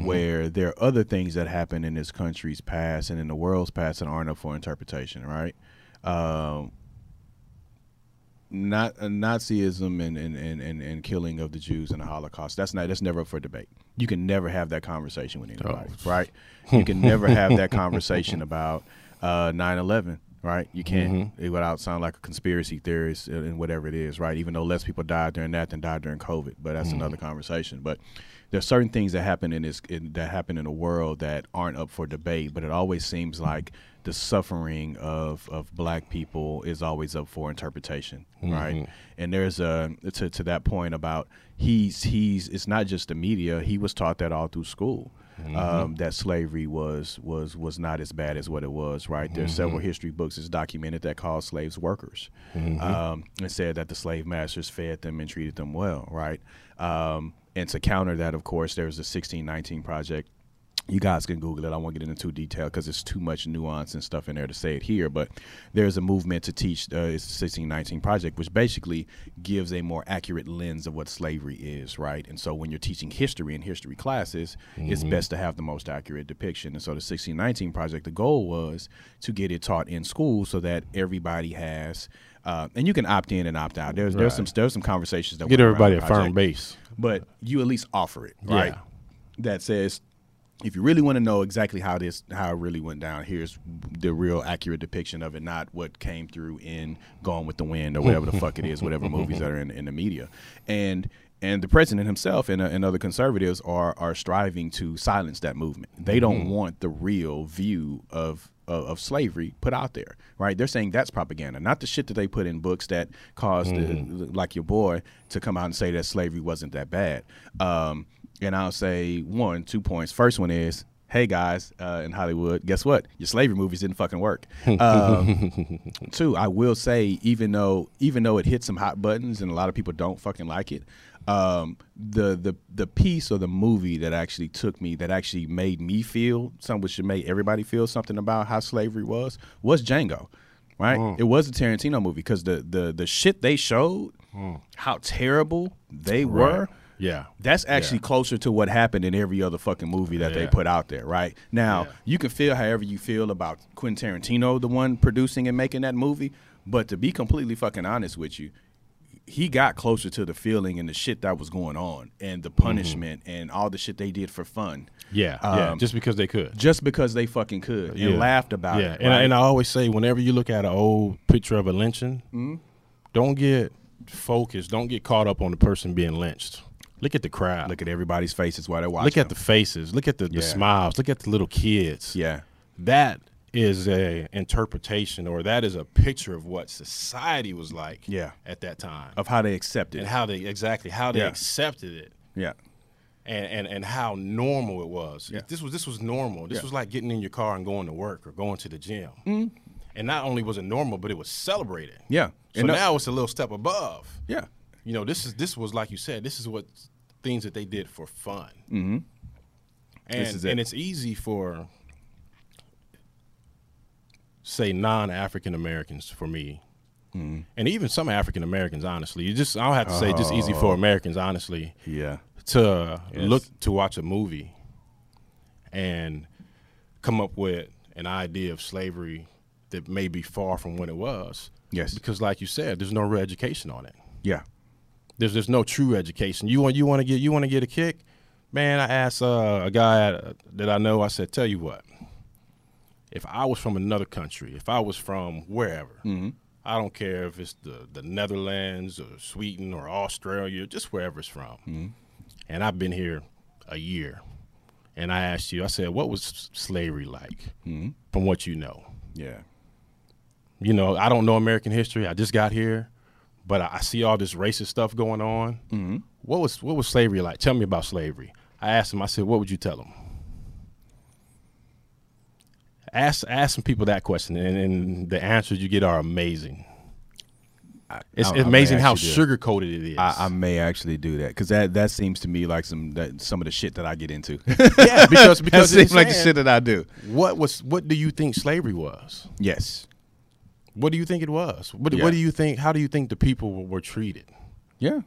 Speaker 1: where there are other things that happen in this country's past and in the world's past that aren't up for interpretation right um, not uh, Nazism and, and, and, and, and killing of the Jews and the Holocaust. That's not that's never up for debate. You can never have that conversation with anybody, right? You can never have that *laughs* conversation about uh, 9/11, right? You can't mm-hmm. it without sound like a conspiracy theorist and whatever it is, right? Even though less people died during that than died during COVID, but that's mm-hmm. another conversation. But there's certain things that happen in this in, that happen in the world that aren't up for debate, but it always seems like the suffering of, of black people is always up for interpretation, right? Mm-hmm. And there's a to, to that point about he's he's it's not just the media. He was taught that all through school. Um, that slavery was was was not as bad as what it was, right? There's several history books that's documented that called slaves workers, um, and said that the slave masters fed them and treated them well, right? Um, and to counter that, of course, there was the 1619 project you guys can Google it. I won't get into too detail because it's too much nuance and stuff in there to say it here. But there's a movement to teach uh, it's the 1619 project, which basically gives a more accurate lens of what slavery is, right? And so when you're teaching history in history classes, it's best to have the most accurate depiction. And so the 1619 project, the goal was to get it taught in school so that everybody has. Uh, and you can opt in and opt out. There's there's some there's some conversations that
Speaker 2: get everybody a firm base
Speaker 1: but you at least offer it, right?
Speaker 2: Yeah.
Speaker 1: That says if you really want to know exactly how this how it really went down, here's the real accurate depiction of it, not what came through in Gone with the Wind or whatever the fuck it is, whatever movies that are in, in the media. And and the president himself and, uh, and other conservatives are are striving to silence that movement. They don't want the real view of of, of slavery put out there, right? They're saying that's propaganda, not the shit that they put in books that caused, the, like your boy, to come out and say that slavery wasn't that bad. Um, and I'll say one, two points. First one is hey guys uh, in Hollywood, guess what? Your slavery movies didn't fucking work. *laughs* Um, two, I will say, even though even though it hit some hot buttons and a lot of people don't fucking like it, um, the the the piece or the movie that actually took me, that actually made me feel something, which should make everybody feel something about how slavery was, was Django. Right, it was a Tarantino movie because the the the shit they showed, how terrible they were.
Speaker 2: Yeah.
Speaker 1: That's actually
Speaker 2: Yeah.
Speaker 1: closer to what happened in every other fucking movie that they put out there, right? Now,
Speaker 2: Yeah.
Speaker 1: you can feel however you feel about Quentin Tarantino, the one producing and making that movie, but to be completely fucking honest with you, he got closer to the feeling and the shit that was going on and the punishment and all the shit they did for fun.
Speaker 2: Yeah. yeah.
Speaker 1: Um,
Speaker 2: Just because they could.
Speaker 1: Just because they fucking could
Speaker 2: Yeah.
Speaker 1: and laughed about
Speaker 2: yeah.
Speaker 1: it.
Speaker 2: And, I,
Speaker 1: right?
Speaker 2: and I always say, whenever you look at an old picture of a lynching,
Speaker 1: Mm-hmm.
Speaker 2: don't get focused. Don't get caught up on the person being lynched. Look at the crowd.
Speaker 1: Look at everybody's faces while they're watching.
Speaker 2: Look at the faces. Look at the, the smiles. Look at the little kids.
Speaker 1: yeah,
Speaker 2: That is a interpretation or that is a picture of what society was like
Speaker 1: Yeah.
Speaker 2: at that time.
Speaker 1: of how they accepted. It.
Speaker 2: And
Speaker 1: it.
Speaker 2: how they exactly how they
Speaker 1: Yeah.
Speaker 2: accepted it.
Speaker 1: yeah,
Speaker 2: and, and, and how normal it was.
Speaker 1: Yeah.
Speaker 2: This was this was normal. This
Speaker 1: Yeah.
Speaker 2: was like getting in your car and going to work or going to the gym. Mm-hmm. And not only was it normal, but it was celebrated.
Speaker 1: yeah,
Speaker 2: So
Speaker 1: And no-
Speaker 2: now it's a little step above.
Speaker 1: yeah,
Speaker 2: You know, this is this was like you said. This is what things that they did for fun. Mm-hmm. And
Speaker 1: it.
Speaker 2: and it's easy for say non-African Americans for me.
Speaker 1: Mm-hmm.
Speaker 2: And even some African Americans, honestly, you just I don't have to say just easy
Speaker 1: Oh.
Speaker 2: for Americans, honestly
Speaker 1: yeah,
Speaker 2: to
Speaker 1: Yes.
Speaker 2: look to watch a movie and come up with an idea of slavery that may be far from what it was.
Speaker 1: Yes.
Speaker 2: Because like you said, there's no real education on it.
Speaker 1: yeah,
Speaker 2: There's there's no true education. You want you want to get you want to get a kick? Man, I asked uh, a guy that I know. I said, "Tell you what, if I was from another country, if I was from wherever, mm-hmm. I don't care if it's the the Netherlands or Sweden or Australia, just wherever it's from, mm-hmm. and I've been here a year, and I asked you, I said, what was slavery like mm-hmm. from what you know?
Speaker 1: yeah,
Speaker 2: you know, I don't know American history. I just got here, but I, I see all this racist stuff going on. Mm-hmm. What was what was slavery like? Tell me about slavery. I asked him. I said, "What would you tell them?" Ask ask some people that question, and, and the answers you get are amazing. It's
Speaker 1: I- I
Speaker 2: amazing how sugar coated it is.
Speaker 1: I, I may actually do that because that that seems to me like some that, some of the shit that I get into.
Speaker 2: yeah, because *laughs* because
Speaker 1: seems like the shit that I do.
Speaker 2: what was what do you think slavery was?
Speaker 1: Yes.
Speaker 2: What do you think it was? What,
Speaker 1: Yeah.
Speaker 2: what do you think? How do you think the people were, were treated?
Speaker 1: Yeah.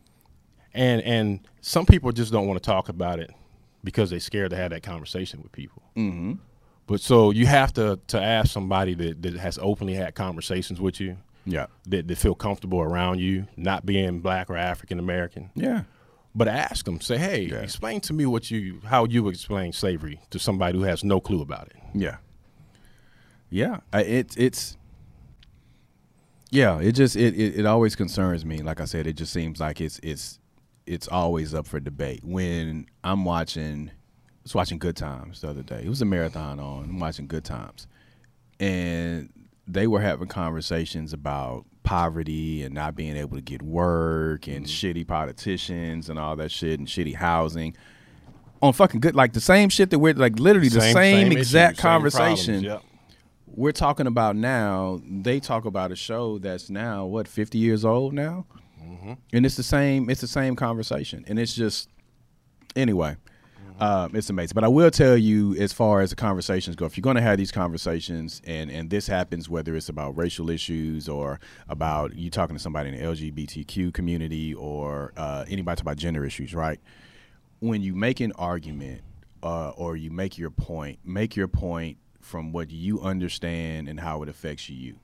Speaker 2: and and some people just don't want to talk about it because they're scared to have that conversation with people. Mm-hmm. But so you have to to ask somebody that, that has openly had conversations with you,
Speaker 1: Yeah.
Speaker 2: that, that feel comfortable around you, not being black or African American.
Speaker 1: Yeah.
Speaker 2: But ask them, say, hey,
Speaker 1: Yeah.
Speaker 2: explain to me what you how you explain slavery to somebody who has no clue about it.
Speaker 1: Yeah. Yeah. I, it it's. Yeah, it just it, it it always concerns me. Like I said, it just seems like it's it's it's always up for debate. When I'm watching, I was watching Good Times the other day. It was a marathon on. I'm watching Good Times, and they were having conversations about poverty and not being able to get work and mm-hmm. shitty politicians and all that shit and shitty housing on fucking good like the same shit that we're like literally the same,
Speaker 2: issues,
Speaker 1: exact
Speaker 2: same problems,
Speaker 1: conversation
Speaker 2: yep.
Speaker 1: We're talking about now they talk about a show that's now what 50 years old now? And it's the same it's the same conversation and it's just anyway um, it's amazing. But i will tell you as far as the conversations go if you're going to have these conversations and and this happens whether it's about racial issues or about you talking to somebody in the lgbtq community or uh, anybody talk about gender issues right? When you make an argument uh, or you make your point, make your point from what you understand and how it affects you.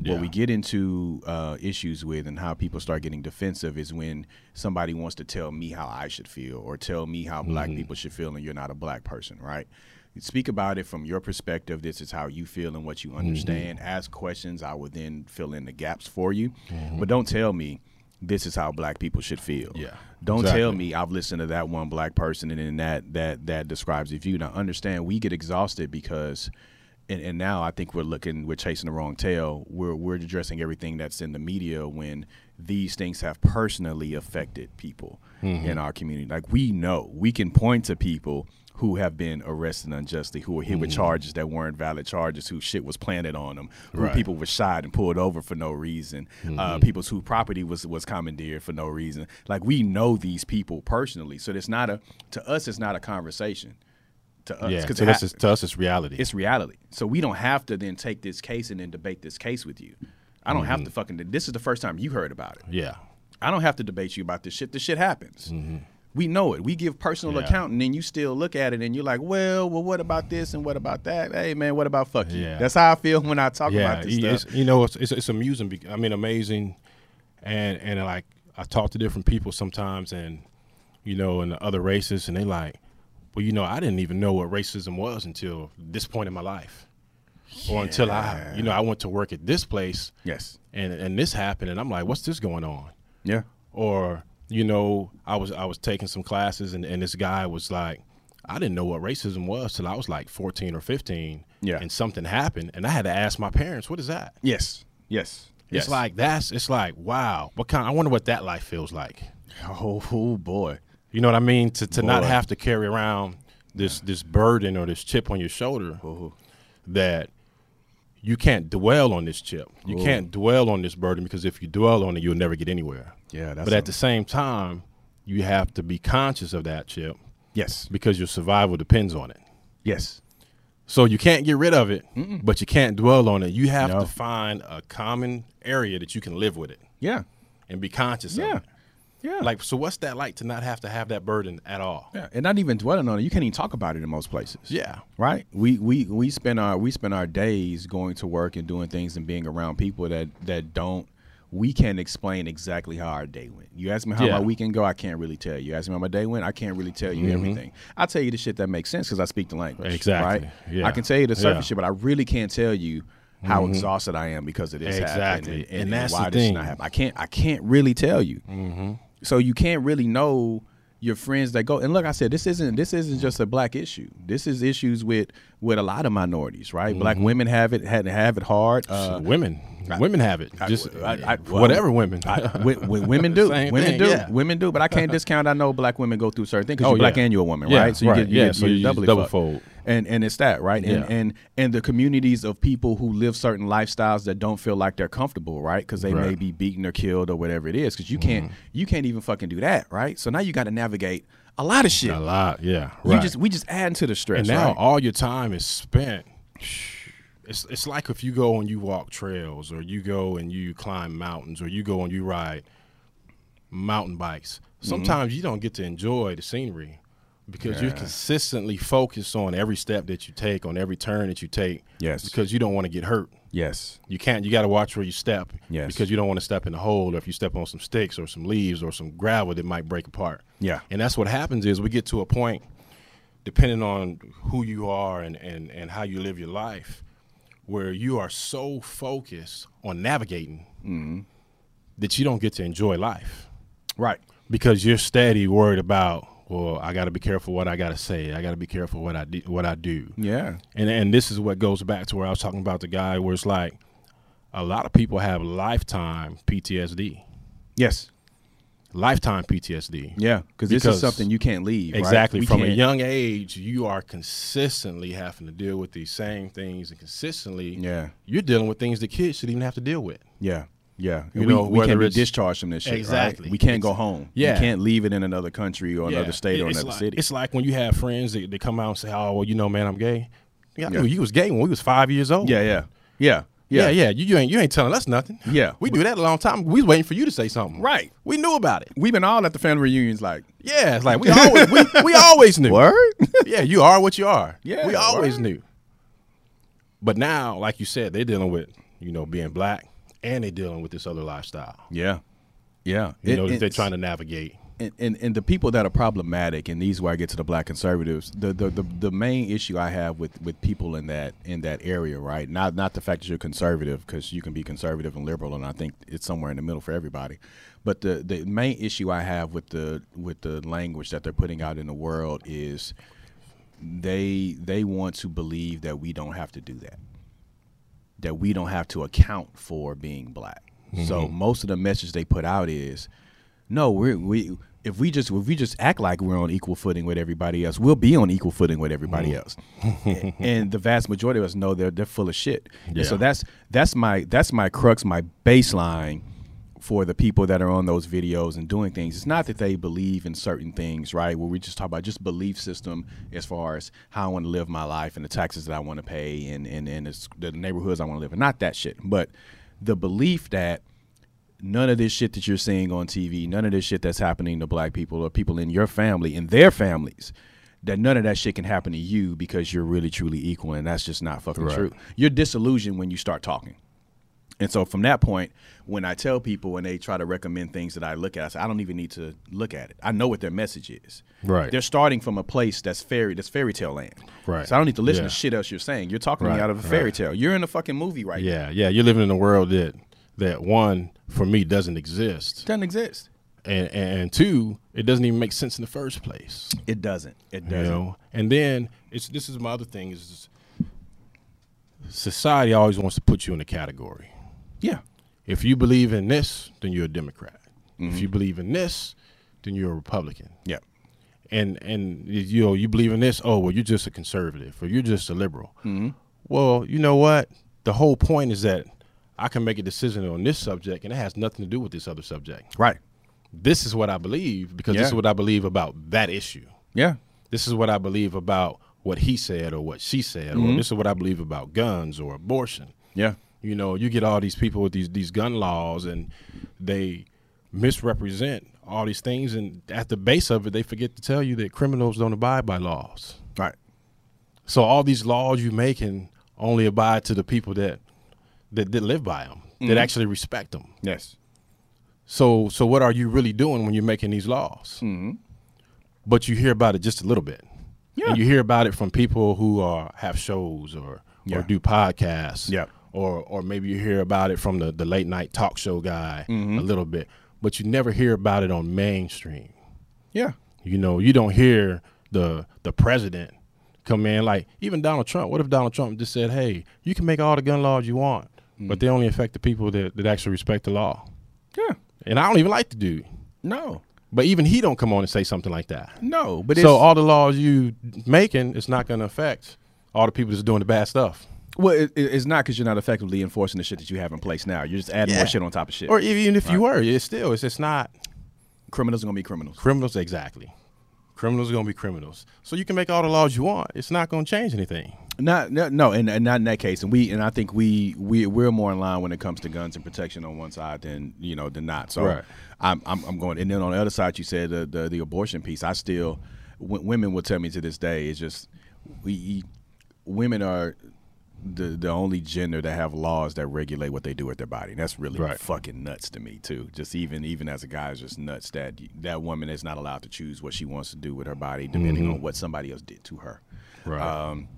Speaker 2: Yeah.
Speaker 1: What we get into uh, issues with and how people start getting defensive is when somebody wants to tell me how I should feel or tell me how black mm-hmm. people should feel and you're not a black person, right? Speak about it from your perspective. This is how you feel and what you mm-hmm. understand. Ask questions. I will then fill in the gaps for you. Mm-hmm. But don't tell me this is how black people should feel.
Speaker 2: Yeah,
Speaker 1: Don't tell me I've listened to that one black person and then that that that describes your view. Now understand we get exhausted because and, and now I think we're looking we're chasing the wrong tail. We're we're addressing everything that's in the media when these things have personally affected people
Speaker 2: Mm-hmm.
Speaker 1: in our community. Like we know, we can point to people who have been arrested unjustly, who were hit with mm. charges that weren't valid charges, who shit was planted on them, who
Speaker 2: Right.
Speaker 1: people were shot and pulled over for no reason, uh, mm-hmm. people's whose property was was commandeered for no reason. Like we know these people personally, so it's not a to us. It's not a conversation. To us,
Speaker 2: yeah, so this
Speaker 1: ha-
Speaker 2: is, to us, it's reality.
Speaker 1: it's reality. So we don't have to then take this case and then debate this case with you. I don't have mm-hmm. to fucking. This is the first time you heard about it.
Speaker 2: yeah,
Speaker 1: I don't have to debate you about this shit. This shit happens. Mm-hmm. We know it. We give personal
Speaker 2: Yeah.
Speaker 1: account, and you still look at it, and you're like, "Well, well, what about this and what about that?" Hey, man, what about fuck you?
Speaker 2: Yeah.
Speaker 1: That's how I feel *laughs* when I talk
Speaker 2: yeah.
Speaker 1: about this
Speaker 2: y-
Speaker 1: stuff.
Speaker 2: You know, it's, it's it's amusing. I mean, amazing, and and like I talk to different people sometimes, and you know, the other races, and they like, well, you know, I didn't even know what racism was until this point in my life, or until I, you know, I went to work at this place,
Speaker 1: Yes.
Speaker 2: and and this happened, and I'm like, what's this going on?
Speaker 1: Yeah.
Speaker 2: or you know i was i was taking some classes and, and this guy was like i didn't know what racism was till i was like 14 or 15
Speaker 1: Yeah.
Speaker 2: and something happened and i had to ask my parents what is that
Speaker 1: Yes. Yes.
Speaker 2: it's
Speaker 1: Yes.
Speaker 2: like that's it's like wow what kind i wonder what that life feels like
Speaker 1: oh, oh, boy.
Speaker 2: you know what i mean to, to not have to carry around this this burden or this chip on your shoulder
Speaker 1: Oh,
Speaker 2: that you can't dwell on this chip you
Speaker 1: Ooh.
Speaker 2: can't dwell on this burden because if you dwell on it you'll never get anywhere
Speaker 1: yeah. That's
Speaker 2: but at the same time you have to be conscious of that chip
Speaker 1: yes.
Speaker 2: because your survival depends on it.
Speaker 1: Yes.
Speaker 2: So you can't get rid of it, but you can't dwell on it. You have
Speaker 1: No.
Speaker 2: to find a common area that you can live with it
Speaker 1: Yeah.
Speaker 2: and be conscious
Speaker 1: Yeah.
Speaker 2: of it.
Speaker 1: Yeah.
Speaker 2: Like, so what's that like to not have to have that burden at all?
Speaker 1: yeah. And not even dwelling on it. You can't even talk about it in most places.
Speaker 2: Yeah.
Speaker 1: right we we we spend our we spend our days going to work and doing things and being around people that that don't we can't explain exactly how our day went. You ask me how
Speaker 2: Yeah.
Speaker 1: my weekend go, I can't really tell you. You ask me how my day went, I can't really tell you everything. I tell you the shit that makes sense because I speak the language.
Speaker 2: Mm-hmm. Exactly.
Speaker 1: Right?
Speaker 2: Yeah.
Speaker 1: I can tell you the surface
Speaker 2: Yeah. Mm-hmm.
Speaker 1: shit, but I really can't tell you how exhausted I am because of this
Speaker 2: Exactly.
Speaker 1: and, and,
Speaker 2: And that's
Speaker 1: why
Speaker 2: the
Speaker 1: this
Speaker 2: thing.
Speaker 1: not happened. I can't I can't really tell you. So you can't really know your friends that go and look. I said this isn't this isn't just a black issue. This is issues with with a lot of minorities, right? Black women have it had have it hard. Uh,
Speaker 2: women, women have it.
Speaker 1: I-
Speaker 2: Just
Speaker 1: I- I-
Speaker 2: whatever women.
Speaker 1: I- *laughs* women do. Women
Speaker 2: thing,
Speaker 1: do.
Speaker 2: yeah.
Speaker 1: Women do. But I can't discount. I know black women go through certain things because
Speaker 2: Oh,
Speaker 1: you're black
Speaker 2: yeah.
Speaker 1: and you're a woman,
Speaker 2: Yeah,
Speaker 1: right? So you
Speaker 2: right.
Speaker 1: get you
Speaker 2: Yeah,
Speaker 1: get,
Speaker 2: so
Speaker 1: you're
Speaker 2: you just
Speaker 1: doubly
Speaker 2: double fold.
Speaker 1: And and it's that right? And and and the communities of people who live certain lifestyles that don't feel like they're comfortable, right? Because they may
Speaker 2: Right. Mm-hmm.
Speaker 1: be beaten or killed or whatever it is. Because you can't you can't even fucking do that, right? So now you got to navigate a lot of shit.
Speaker 2: a lot, yeah.
Speaker 1: You
Speaker 2: right.
Speaker 1: just we just add to the stress.
Speaker 2: and now
Speaker 1: right?
Speaker 2: all your time is spent. *sighs* *sighs* It's it's like if you go and you walk trails, or you go and you climb mountains, or you go and you ride mountain bikes.
Speaker 1: Mm-hmm.
Speaker 2: Sometimes you don't get to enjoy the scenery because you're consistently focused on every step that you take, on every turn that you take.
Speaker 1: Yes.
Speaker 2: Because you don't want to get hurt.
Speaker 1: yes.
Speaker 2: You can't. You got to watch where you step.
Speaker 1: Yes.
Speaker 2: Because you don't want to step in a hole, or if you step on some sticks or some leaves or some gravel that might break apart.
Speaker 1: Yeah.
Speaker 2: And that's what happens is we get to a point, depending on who you are and, and, and how you live your life, where you are so focused on navigating
Speaker 1: Mm-hmm.
Speaker 2: that you don't get to enjoy life
Speaker 1: Right.
Speaker 2: because you're steady worried about. Well, I got to be careful what I got to say. I got to be careful what I do, what I do.
Speaker 1: Yeah.
Speaker 2: And and this is what goes back to where I was talking about the guy where it's like a lot of people have lifetime PTSD.
Speaker 1: Yes.
Speaker 2: Lifetime PTSD.
Speaker 1: Yeah. Because this is something you can't leave.
Speaker 2: Exactly.
Speaker 1: We
Speaker 2: From a
Speaker 1: can't-
Speaker 2: young age, you are consistently having to deal with these same things, and consistently,
Speaker 1: Yeah.
Speaker 2: you're dealing with things that kids should even have to deal with.
Speaker 1: Yeah. Yeah,
Speaker 2: You
Speaker 1: we,
Speaker 2: know,
Speaker 1: we can't be discharged from this shit. right?
Speaker 2: Exactly.
Speaker 1: we can't go home.
Speaker 2: Yeah.
Speaker 1: you can't leave it in another country or another state or another
Speaker 2: like,
Speaker 1: city.
Speaker 2: It's like when you have friends that they come out and say, "Oh, well, you know, man, I'm gay." Yeah,
Speaker 1: Yeah.
Speaker 2: you was gay when we was five years old.
Speaker 1: yeah, yeah, yeah,
Speaker 2: yeah,
Speaker 1: yeah,
Speaker 2: yeah. You, you ain't you ain't telling us nothing. *laughs*
Speaker 1: Yeah.
Speaker 2: we do that a long time. We was waiting for you to say something.
Speaker 1: Right.
Speaker 2: We knew about it.
Speaker 1: We've been all at the family reunions, like
Speaker 2: Yeah, it's like we *laughs* always we, we always knew.
Speaker 1: word. *laughs*
Speaker 2: Yeah, you are what you are.
Speaker 1: Yeah,
Speaker 2: we always
Speaker 1: word.
Speaker 2: knew. But now, like you said, they're dealing with you know being black, and they're dealing with this other lifestyle.
Speaker 1: yeah, yeah.
Speaker 2: You know
Speaker 1: It-
Speaker 2: that they're trying to navigate.
Speaker 1: And, and, and the people that are problematic, and these where I get to the black conservatives. The, the the the main issue I have with with people in that in that area, right? Not not the fact that you're conservative, because you can be conservative and liberal, and I think it's somewhere in the middle for everybody. But the the main issue I have with the with the language that they're putting out in the world is they they want to believe that we don't have to do that that we don't have to account for being black. So mm-hmm. most of the message they put out is, no, we're, we if we just if we just act like we're on equal footing with everybody else, we'll be on equal footing with everybody
Speaker 2: Mm.
Speaker 1: else. and, the vast majority of us know they're they're full of shit. And so that's that's my that's my crux, my baseline for the people that are on those videos and doing things. It's not that they believe in certain things, right? Where we just talk about just belief system as far as how I want to live my life and the taxes that I want to pay and and, and it's the neighborhoods I want to live in. Not that shit. But the belief that none of this shit that you're seeing on TV, none of this shit that's happening to black people or people in your family, in their families, that none of that shit can happen to you because you're really truly equal, and that's just not fucking
Speaker 2: Right.
Speaker 1: true. You're disillusioned when you start talking. And so from that point, when I tell people when they try to recommend things that I look at, I say I don't even need to look at it. I know what their message is.
Speaker 2: Right.
Speaker 1: They're starting from a place that's fairy that's fairy tale land.
Speaker 2: Right.
Speaker 1: So I don't need to listen
Speaker 2: Yeah.
Speaker 1: to shit else you're saying. You're talking to me out of a fairy
Speaker 2: right.
Speaker 1: tale. You're in a fucking movie right now.
Speaker 2: Yeah, yeah. You're living in a world that that one for me doesn't exist,
Speaker 1: doesn't exist.
Speaker 2: and and two, it doesn't even make sense in the first place.
Speaker 1: It doesn't. It doesn't.
Speaker 2: know, and then it's this is my other thing is society always wants to put you in a category.
Speaker 1: Yeah.
Speaker 2: If you believe in this, then you're a Democrat.
Speaker 1: Mm-hmm.
Speaker 2: If you believe in this, then you're a Republican.
Speaker 1: Yeah.
Speaker 2: And and you know you believe in this, oh well, you're just a conservative or you're just a liberal.
Speaker 1: Mm-hmm.
Speaker 2: Well, you know what? The whole point is that I can make a decision on this subject, and it has nothing to do with this other subject.
Speaker 1: Right.
Speaker 2: This is what I believe because this is what I believe about that issue.
Speaker 1: Yeah.
Speaker 2: This is what I believe about what he said or what she said,
Speaker 1: Mm-hmm.
Speaker 2: or this is what I believe about guns or abortion.
Speaker 1: Yeah.
Speaker 2: You know, you get all these people with these these gun laws, and they misrepresent all these things, and at the base of it, they forget to tell you that criminals don't abide by laws.
Speaker 1: Right.
Speaker 2: So all these laws you making only abide to the people that that, that live by them,
Speaker 1: Mm-hmm.
Speaker 2: that actually respect them.
Speaker 1: Yes.
Speaker 2: So so what are you really doing when you're making these laws?
Speaker 1: Mm-hmm.
Speaker 2: But you hear about it just a little bit.
Speaker 1: Yeah.
Speaker 2: And you hear about it from people who are have shows or
Speaker 1: Yeah.
Speaker 2: or do podcasts.
Speaker 1: Yeah.
Speaker 2: Or or maybe you hear about it from the, the late night talk show guy
Speaker 1: Mm-hmm.
Speaker 2: a little bit. But you never hear about it on mainstream.
Speaker 1: Yeah.
Speaker 2: You know, you don't hear the the president come in like even Donald Trump. What if Donald Trump just said, "Hey, you can make all the gun laws you want,
Speaker 1: Mm.
Speaker 2: but they only affect the people that, that actually respect the law."
Speaker 1: Yeah.
Speaker 2: And I don't even like the dude,
Speaker 1: No.
Speaker 2: but even he don't come on and say something like that.
Speaker 1: No. But
Speaker 2: so
Speaker 1: it's,
Speaker 2: all the laws you making, it's not going to affect all the people that's doing the bad stuff.
Speaker 1: well, it, it- it's not because you're not effectively enforcing the shit that you have in place now. You're just adding
Speaker 2: Yeah.
Speaker 1: more shit on top of shit.
Speaker 2: Or even if you were, it's still it's it's not
Speaker 1: criminals are gonna be criminals.
Speaker 2: criminals exactly. Criminals are going to be criminals. So you can make all the laws you want. It's not going to change anything.
Speaker 1: Not no, no and, and not in that case. And we and I think we we we're more in line when it comes to guns and protection on one side than you know than not. So
Speaker 2: Right.
Speaker 1: I'm, I'm I'm going. And then on the other side, you said the the, the abortion piece. I still w- women will tell me to this day it's just we women are the the only gender that have laws that regulate what they do with their body. And that's really
Speaker 2: Right.
Speaker 1: fucking nuts to me too. Just even even as a guy, it's just nuts that that woman is not allowed to choose what she wants to do with her body, depending on what somebody else did to her.
Speaker 2: Right.
Speaker 1: Um,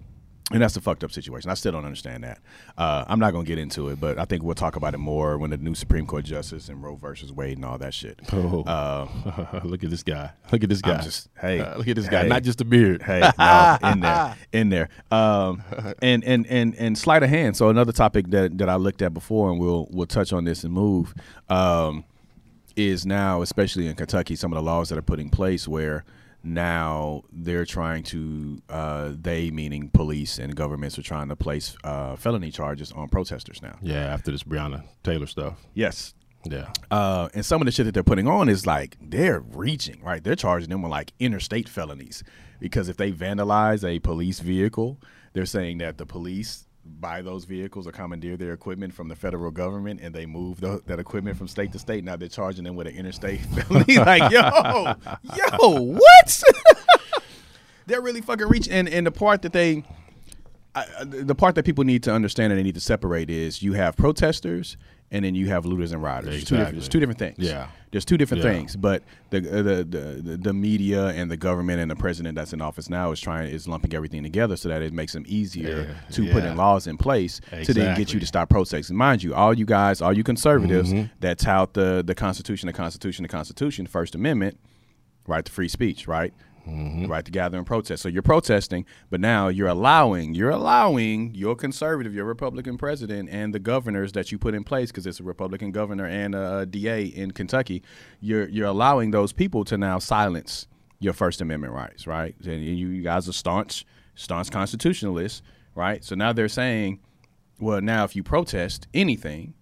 Speaker 1: and that's a fucked up situation. I still don't understand that. Uh, I'm not gonna get into it, but I think we'll talk about it more when the new Supreme Court justice and Roe versus Wade and all that shit.
Speaker 2: Oh. *laughs*
Speaker 1: Uh,
Speaker 2: look at this guy. Look at this guy.
Speaker 1: Just hey,
Speaker 2: Uh, *laughs* look at this guy.
Speaker 1: hey.
Speaker 2: Not just a beard.
Speaker 1: Hey, no, *laughs* in there, in there. Um, and and and and sleight of hand. So another topic that that I looked at before, and we'll we'll touch on this and move, um, is now, especially in Kentucky, some of the laws that are put in place where now they're trying to uh, they meaning police and governments are trying to place uh, felony charges on protesters now.
Speaker 2: Yeah, after this Breonna Taylor stuff.
Speaker 1: Yes,
Speaker 2: Yeah.
Speaker 1: uh, and some of the shit that they're putting on is like they're reaching, right? They're charging them with like interstate felonies because if they vandalize a police vehicle, they're saying that the police buy those vehicles or commandeer their equipment from the federal government and they move tho- that equipment from state to state. Now they're charging them with an interstate *laughs* felony. *laughs* like, yo, yo, what? *laughs* they're really fucking reaching. And, and the part that they, I, the part that people need to understand and they need to separate is you have protesters and then you have looters and rioters. There's two there's two different things.
Speaker 2: Yeah.
Speaker 1: There's two different
Speaker 2: Yeah.
Speaker 1: things, but the, uh, the the the the media and the government and the president that's in office now is trying is lumping everything together so that it makes them easier
Speaker 2: Yeah.
Speaker 1: to put in laws in place to then get you to stop protesting. Mind you, all you guys, all you conservatives
Speaker 2: Mm-hmm.
Speaker 1: that tout the the Constitution, the Constitution, the Constitution, First Amendment, right to free speech, right? The right to gather and protest. So you're protesting, but now you're allowing you're allowing your conservative, your Republican president, and the governors that you put in place because it's a Republican governor and a DA in Kentucky. You're you're allowing those people to now silence your First Amendment rights, right? And you, you guys are staunch staunch constitutionalists, right? So now they're saying, well, now if you protest anything,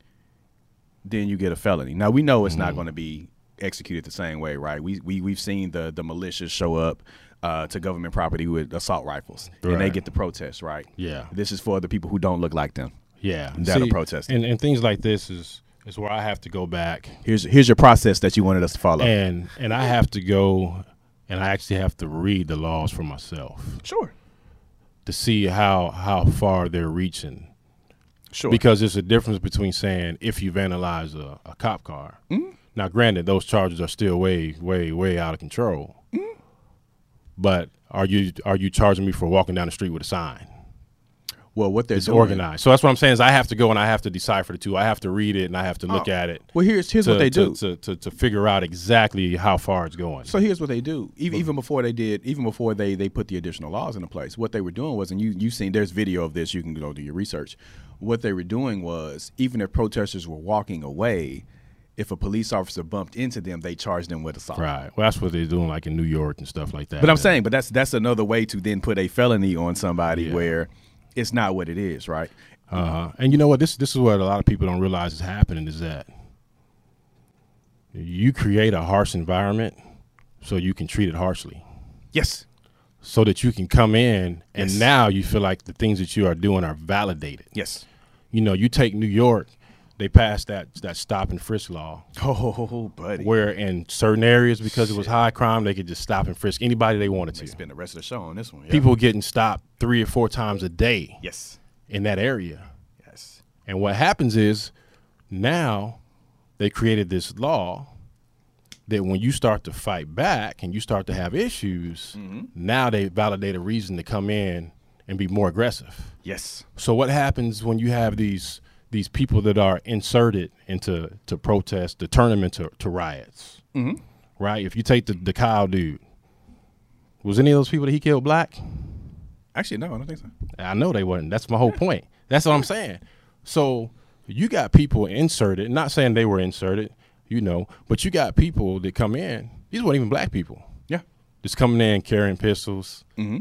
Speaker 1: then you get a felony. Now we know it's
Speaker 2: Mm-hmm.
Speaker 1: not going to be executed the same way, right? We we we've seen the the militias show up uh, to government property with assault rifles, and they get the protest, right?
Speaker 2: Yeah.
Speaker 1: This is for the people who don't look like them.
Speaker 2: Yeah,
Speaker 1: That'll protest.
Speaker 2: and, and things like this is is where I have to go back
Speaker 1: Here's here's your process that you wanted us to follow.
Speaker 2: and and I have to go and I actually have to read the laws for myself
Speaker 1: sure,
Speaker 2: to see how how far they're reaching.
Speaker 1: sure.
Speaker 2: Because there's a difference between saying if you vandalize a, a cop car.
Speaker 1: Mm-hmm.
Speaker 2: Now, granted, those charges are still way, way, way out of control.
Speaker 1: Mm-hmm.
Speaker 2: But are you are you charging me for walking down the street with a sign?
Speaker 1: well, what they're
Speaker 2: It's
Speaker 1: doing,
Speaker 2: organized. So that's what I'm saying is I have to go and I have to decipher the two. I have to read it and I have to look
Speaker 1: Oh,
Speaker 2: at it.
Speaker 1: Well, here's here's
Speaker 2: to,
Speaker 1: what they
Speaker 2: to,
Speaker 1: do.
Speaker 2: to, to, to figure out exactly how far it's going.
Speaker 1: So here's what they do. Even even before they did, even before they they put the additional laws into place, what they were doing was, and you you seen there's video of this. You can go do your research. What they were doing was, even if protesters were walking away, if a police officer bumped into them, they charged them with assault.
Speaker 2: right. Well, that's what they're doing, like in New York and stuff like that.
Speaker 1: But I'm saying, but that's that's another way to then put a felony on somebody
Speaker 2: Yeah.
Speaker 1: where it's not what it is, right?
Speaker 2: Uh-huh. And you know what? This this is what a lot of people don't realize is happening is that you create a harsh environment so you can treat it harshly.
Speaker 1: Yes.
Speaker 2: So that you can come in and
Speaker 1: Yes.
Speaker 2: now you feel like the things that you are doing are validated.
Speaker 1: Yes.
Speaker 2: You know, you take New York, they passed that that stop and frisk law *laughs*
Speaker 1: Oh, buddy.
Speaker 2: where in certain areas because it was high crime they could just stop and frisk anybody they wanted to.
Speaker 1: spend the rest of the show on this one. yeah.
Speaker 2: People getting stopped 3 or 4 times a day
Speaker 1: Yes.
Speaker 2: in that area.
Speaker 1: Yes.
Speaker 2: And what happens is now they created this law that when you start to fight back and you start to have issues, mm-hmm. now they validate a reason to come in and be more aggressive.
Speaker 1: Yes.
Speaker 2: So what happens when you have these these people that are inserted into to protest to turn them into to riots?
Speaker 1: Mhm.
Speaker 2: Right? If you take the, the Kyle dude, was any of those people that he killed black?
Speaker 1: Actually, no, I don't think so.
Speaker 2: I know they wasn't. That's my whole point. That's what I'm saying. So you got people inserted, not saying they were inserted, you know, but you got people that come in. These weren't even black people.
Speaker 1: Yeah.
Speaker 2: Just coming in carrying pistols,
Speaker 1: Mm-hmm.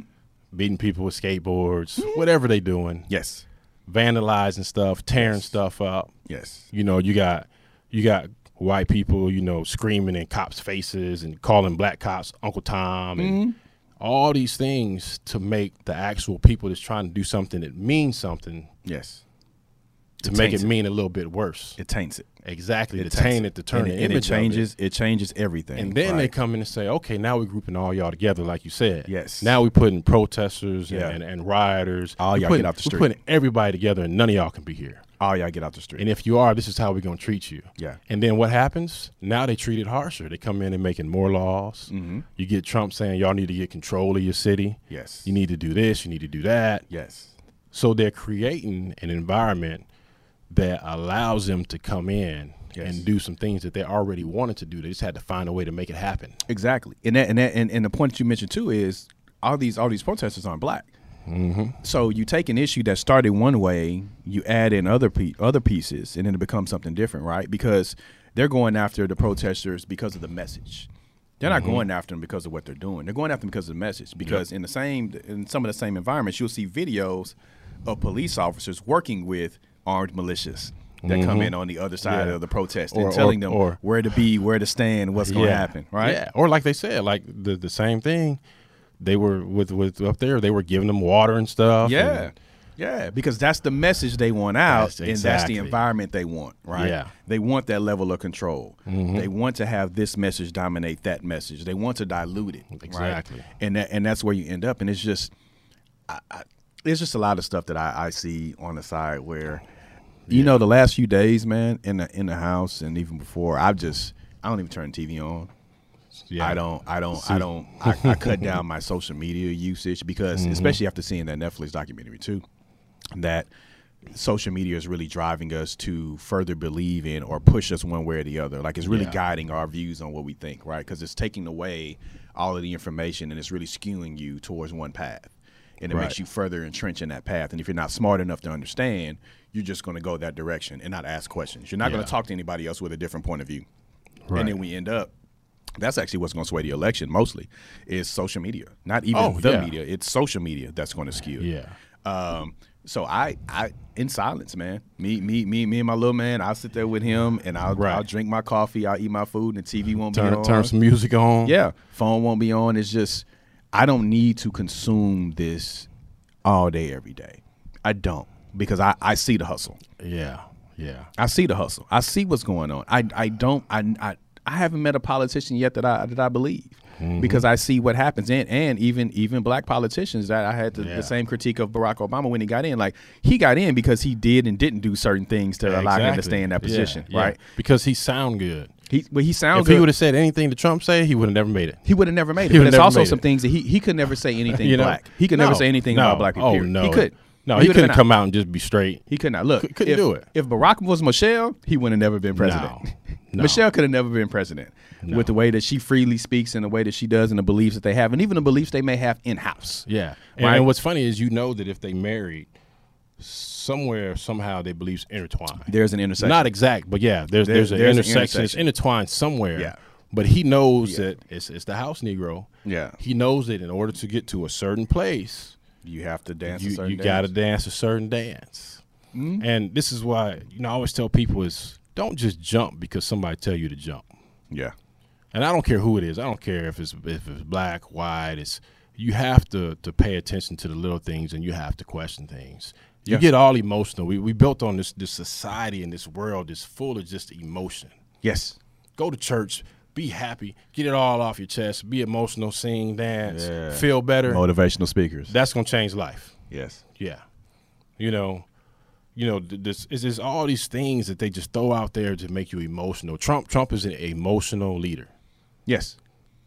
Speaker 2: beating people with skateboards, whatever they doing,
Speaker 1: Yes.
Speaker 2: Vandalizing stuff, tearing stuff up.
Speaker 1: Yes.
Speaker 2: You know, you got you got white people, you know, screaming in cops' faces and calling black cops Uncle Tom and mm-hmm. all these things to make the actual people that's trying to do something that means something
Speaker 1: Yes.
Speaker 2: To
Speaker 1: It
Speaker 2: make it
Speaker 1: it.
Speaker 2: mean a little bit worse.
Speaker 1: It taints it.
Speaker 2: exactly, to
Speaker 1: taints
Speaker 2: taint it, to turn
Speaker 1: and, it- and it changes. It. changes everything.
Speaker 2: And then they come in and say, okay, now we're grouping all y'all together, like you said.
Speaker 1: Yes.
Speaker 2: Now we're putting protesters
Speaker 1: Yeah.
Speaker 2: and, and rioters.
Speaker 1: All y'all
Speaker 2: putting-
Speaker 1: get out the street.
Speaker 2: We're putting everybody together, and none of y'all can be here.
Speaker 1: all y'all get out the street.
Speaker 2: And if you are, this is how we're going to treat you.
Speaker 1: Yeah.
Speaker 2: And then what happens? Now they treat it harsher. They come in and making more laws.
Speaker 1: mm-hmm.
Speaker 2: You get Trump saying y'all need to get control of your city.
Speaker 1: Yes.
Speaker 2: You need to do this. You need to do that.
Speaker 1: Yes.
Speaker 2: So they're creating an environment that allows them to come in
Speaker 1: Yes.
Speaker 2: and do some things that they already wanted to do. They just had to find a way to make it happen.
Speaker 1: Exactly. And that and that and, and the point that you mentioned too is all these all these protesters aren't black.
Speaker 2: Mm-hmm.
Speaker 1: So you take an issue that started one way, you add in other pe- other pieces, and then it becomes something different, right? Because they're going after the protesters because of the message. They're not going after them because of what they're doing. They're going after them because of the message. Because in the same in some of the same environments, you'll see videos of police officers working with armed militias that come in on the other side
Speaker 2: Yeah.
Speaker 1: of the protest
Speaker 2: Or-
Speaker 1: and telling
Speaker 2: or-
Speaker 1: them
Speaker 2: or-
Speaker 1: where to be, where to stand, what's going to happen, right?
Speaker 2: Yeah. Or like they said, like the the same thing. They were with with up there. They were giving them water and stuff.
Speaker 1: Yeah.
Speaker 2: and-
Speaker 1: Yeah, because that's the message they want out,
Speaker 2: That's
Speaker 1: and that's the environment they want, right?
Speaker 2: Yeah. Mm-hmm.
Speaker 1: They want that level of control. They want to have this message dominate that message. They want to dilute it, right?
Speaker 2: Exactly.
Speaker 1: And that, and that's where you end up. And it's just, I, I, there's just a lot of stuff that I, I see on the side where, you know, the last few days, man, in the in the house and even before, I've just I don't even turn the TV on.
Speaker 2: yeah.
Speaker 1: I don't, I don't, I don't, I, I *laughs* cut down my social media usage because,
Speaker 2: Mm-hmm.
Speaker 1: especially after seeing that Netflix documentary too, that social media is really driving us to further believe in or push us one way or the other. Like it's really
Speaker 2: Yeah.
Speaker 1: guiding our views on what we think, right? Because it's taking away all of the information and it's really skewing you towards one path. And it
Speaker 2: Right.
Speaker 1: makes you further entrenched in that path. And if you're not smart enough to understand, you're just going to go that direction and not ask questions. You're not going to talk to anybody else with a different point of view.
Speaker 2: Right.
Speaker 1: And then we end up. That's actually what's going to sway the election mostly, is social media. Not even
Speaker 2: Oh,
Speaker 1: the
Speaker 2: yeah.
Speaker 1: media; it's social media that's going to skew. it.
Speaker 2: Yeah.
Speaker 1: Um, so I, I, in silence, man. Me, me, me, me, and my little man. I'll sit there with him, and I'll,
Speaker 2: Right.
Speaker 1: I'll drink my coffee. I'll eat my food, and the TV won't be on.
Speaker 2: turn some music on.
Speaker 1: Yeah, phone won't be on. It's just I don't need to consume this all day, every day. I don't because I, I see the hustle.
Speaker 2: Yeah. Yeah.
Speaker 1: I see the hustle. I see what's going on. I I don't I I, I haven't met a politician yet that I that I believe.
Speaker 2: Mm-hmm.
Speaker 1: Because I see what happens, and and even even black politicians that I had the,
Speaker 2: Yeah.
Speaker 1: the same critique of Barack Obama when he got in. Like he got in because he did and didn't do certain things to allow him to stay in that position,
Speaker 2: yeah.
Speaker 1: right?
Speaker 2: Because he sound good.
Speaker 1: He well, he sounds
Speaker 2: if he would have said anything to Trump say, he would have never made it.
Speaker 1: He would have never made it.
Speaker 2: He
Speaker 1: But there's also some
Speaker 2: it.
Speaker 1: things that he he could never say anything
Speaker 2: You know?
Speaker 1: black. He could never say anything
Speaker 2: no.
Speaker 1: about black people.
Speaker 2: Oh
Speaker 1: period.
Speaker 2: no,
Speaker 1: he could.
Speaker 2: No, he,
Speaker 1: would've
Speaker 2: couldn't come out and just be straight.
Speaker 1: He could not. Look,
Speaker 2: Cou- couldn't
Speaker 1: if,
Speaker 2: do it.
Speaker 1: If Barack was Michelle, he would have never been president.
Speaker 2: No. *laughs* No.
Speaker 1: Michelle could have never been president with the way that she freely speaks and the way that she does and the beliefs that they have, and even the beliefs they may have in house.
Speaker 2: Yeah. And,
Speaker 1: Right.
Speaker 2: and what's funny is you know that if they married, somewhere somehow their beliefs intertwined.
Speaker 1: There's an intersection.
Speaker 2: Not exact, but yeah, there's
Speaker 1: There-
Speaker 2: there's, an
Speaker 1: there's an
Speaker 2: intersection. It's intertwined somewhere.
Speaker 1: Yeah.
Speaker 2: But he knows that it's it's the house Negro.
Speaker 1: Yeah.
Speaker 2: He knows that in order to get to a certain place,
Speaker 1: you have to dance. a
Speaker 2: you
Speaker 1: certain
Speaker 2: you
Speaker 1: dance.
Speaker 2: got to dance a certain dance.
Speaker 1: Mm-hmm.
Speaker 2: And this is why you know I always tell people is don't just jump because somebody tell you to jump.
Speaker 1: Yeah.
Speaker 2: And I don't care who it is. I don't care if it's if it's black, white. It's you have to to pay attention to the little things and you have to question things. You
Speaker 1: Yeah.
Speaker 2: get all emotional. We we built on this this society and this world is full of just emotion.
Speaker 1: Yes.
Speaker 2: Go to church, be happy, get it all off your chest, be emotional, sing, dance,
Speaker 1: Yeah.
Speaker 2: feel better.
Speaker 1: Motivational speakers.
Speaker 2: That's gonna change life.
Speaker 1: yes.
Speaker 2: Yeah, you know, you know, this is there's all these things that they just throw out there to make you emotional. Trump Trump is an emotional leader.
Speaker 1: Yes.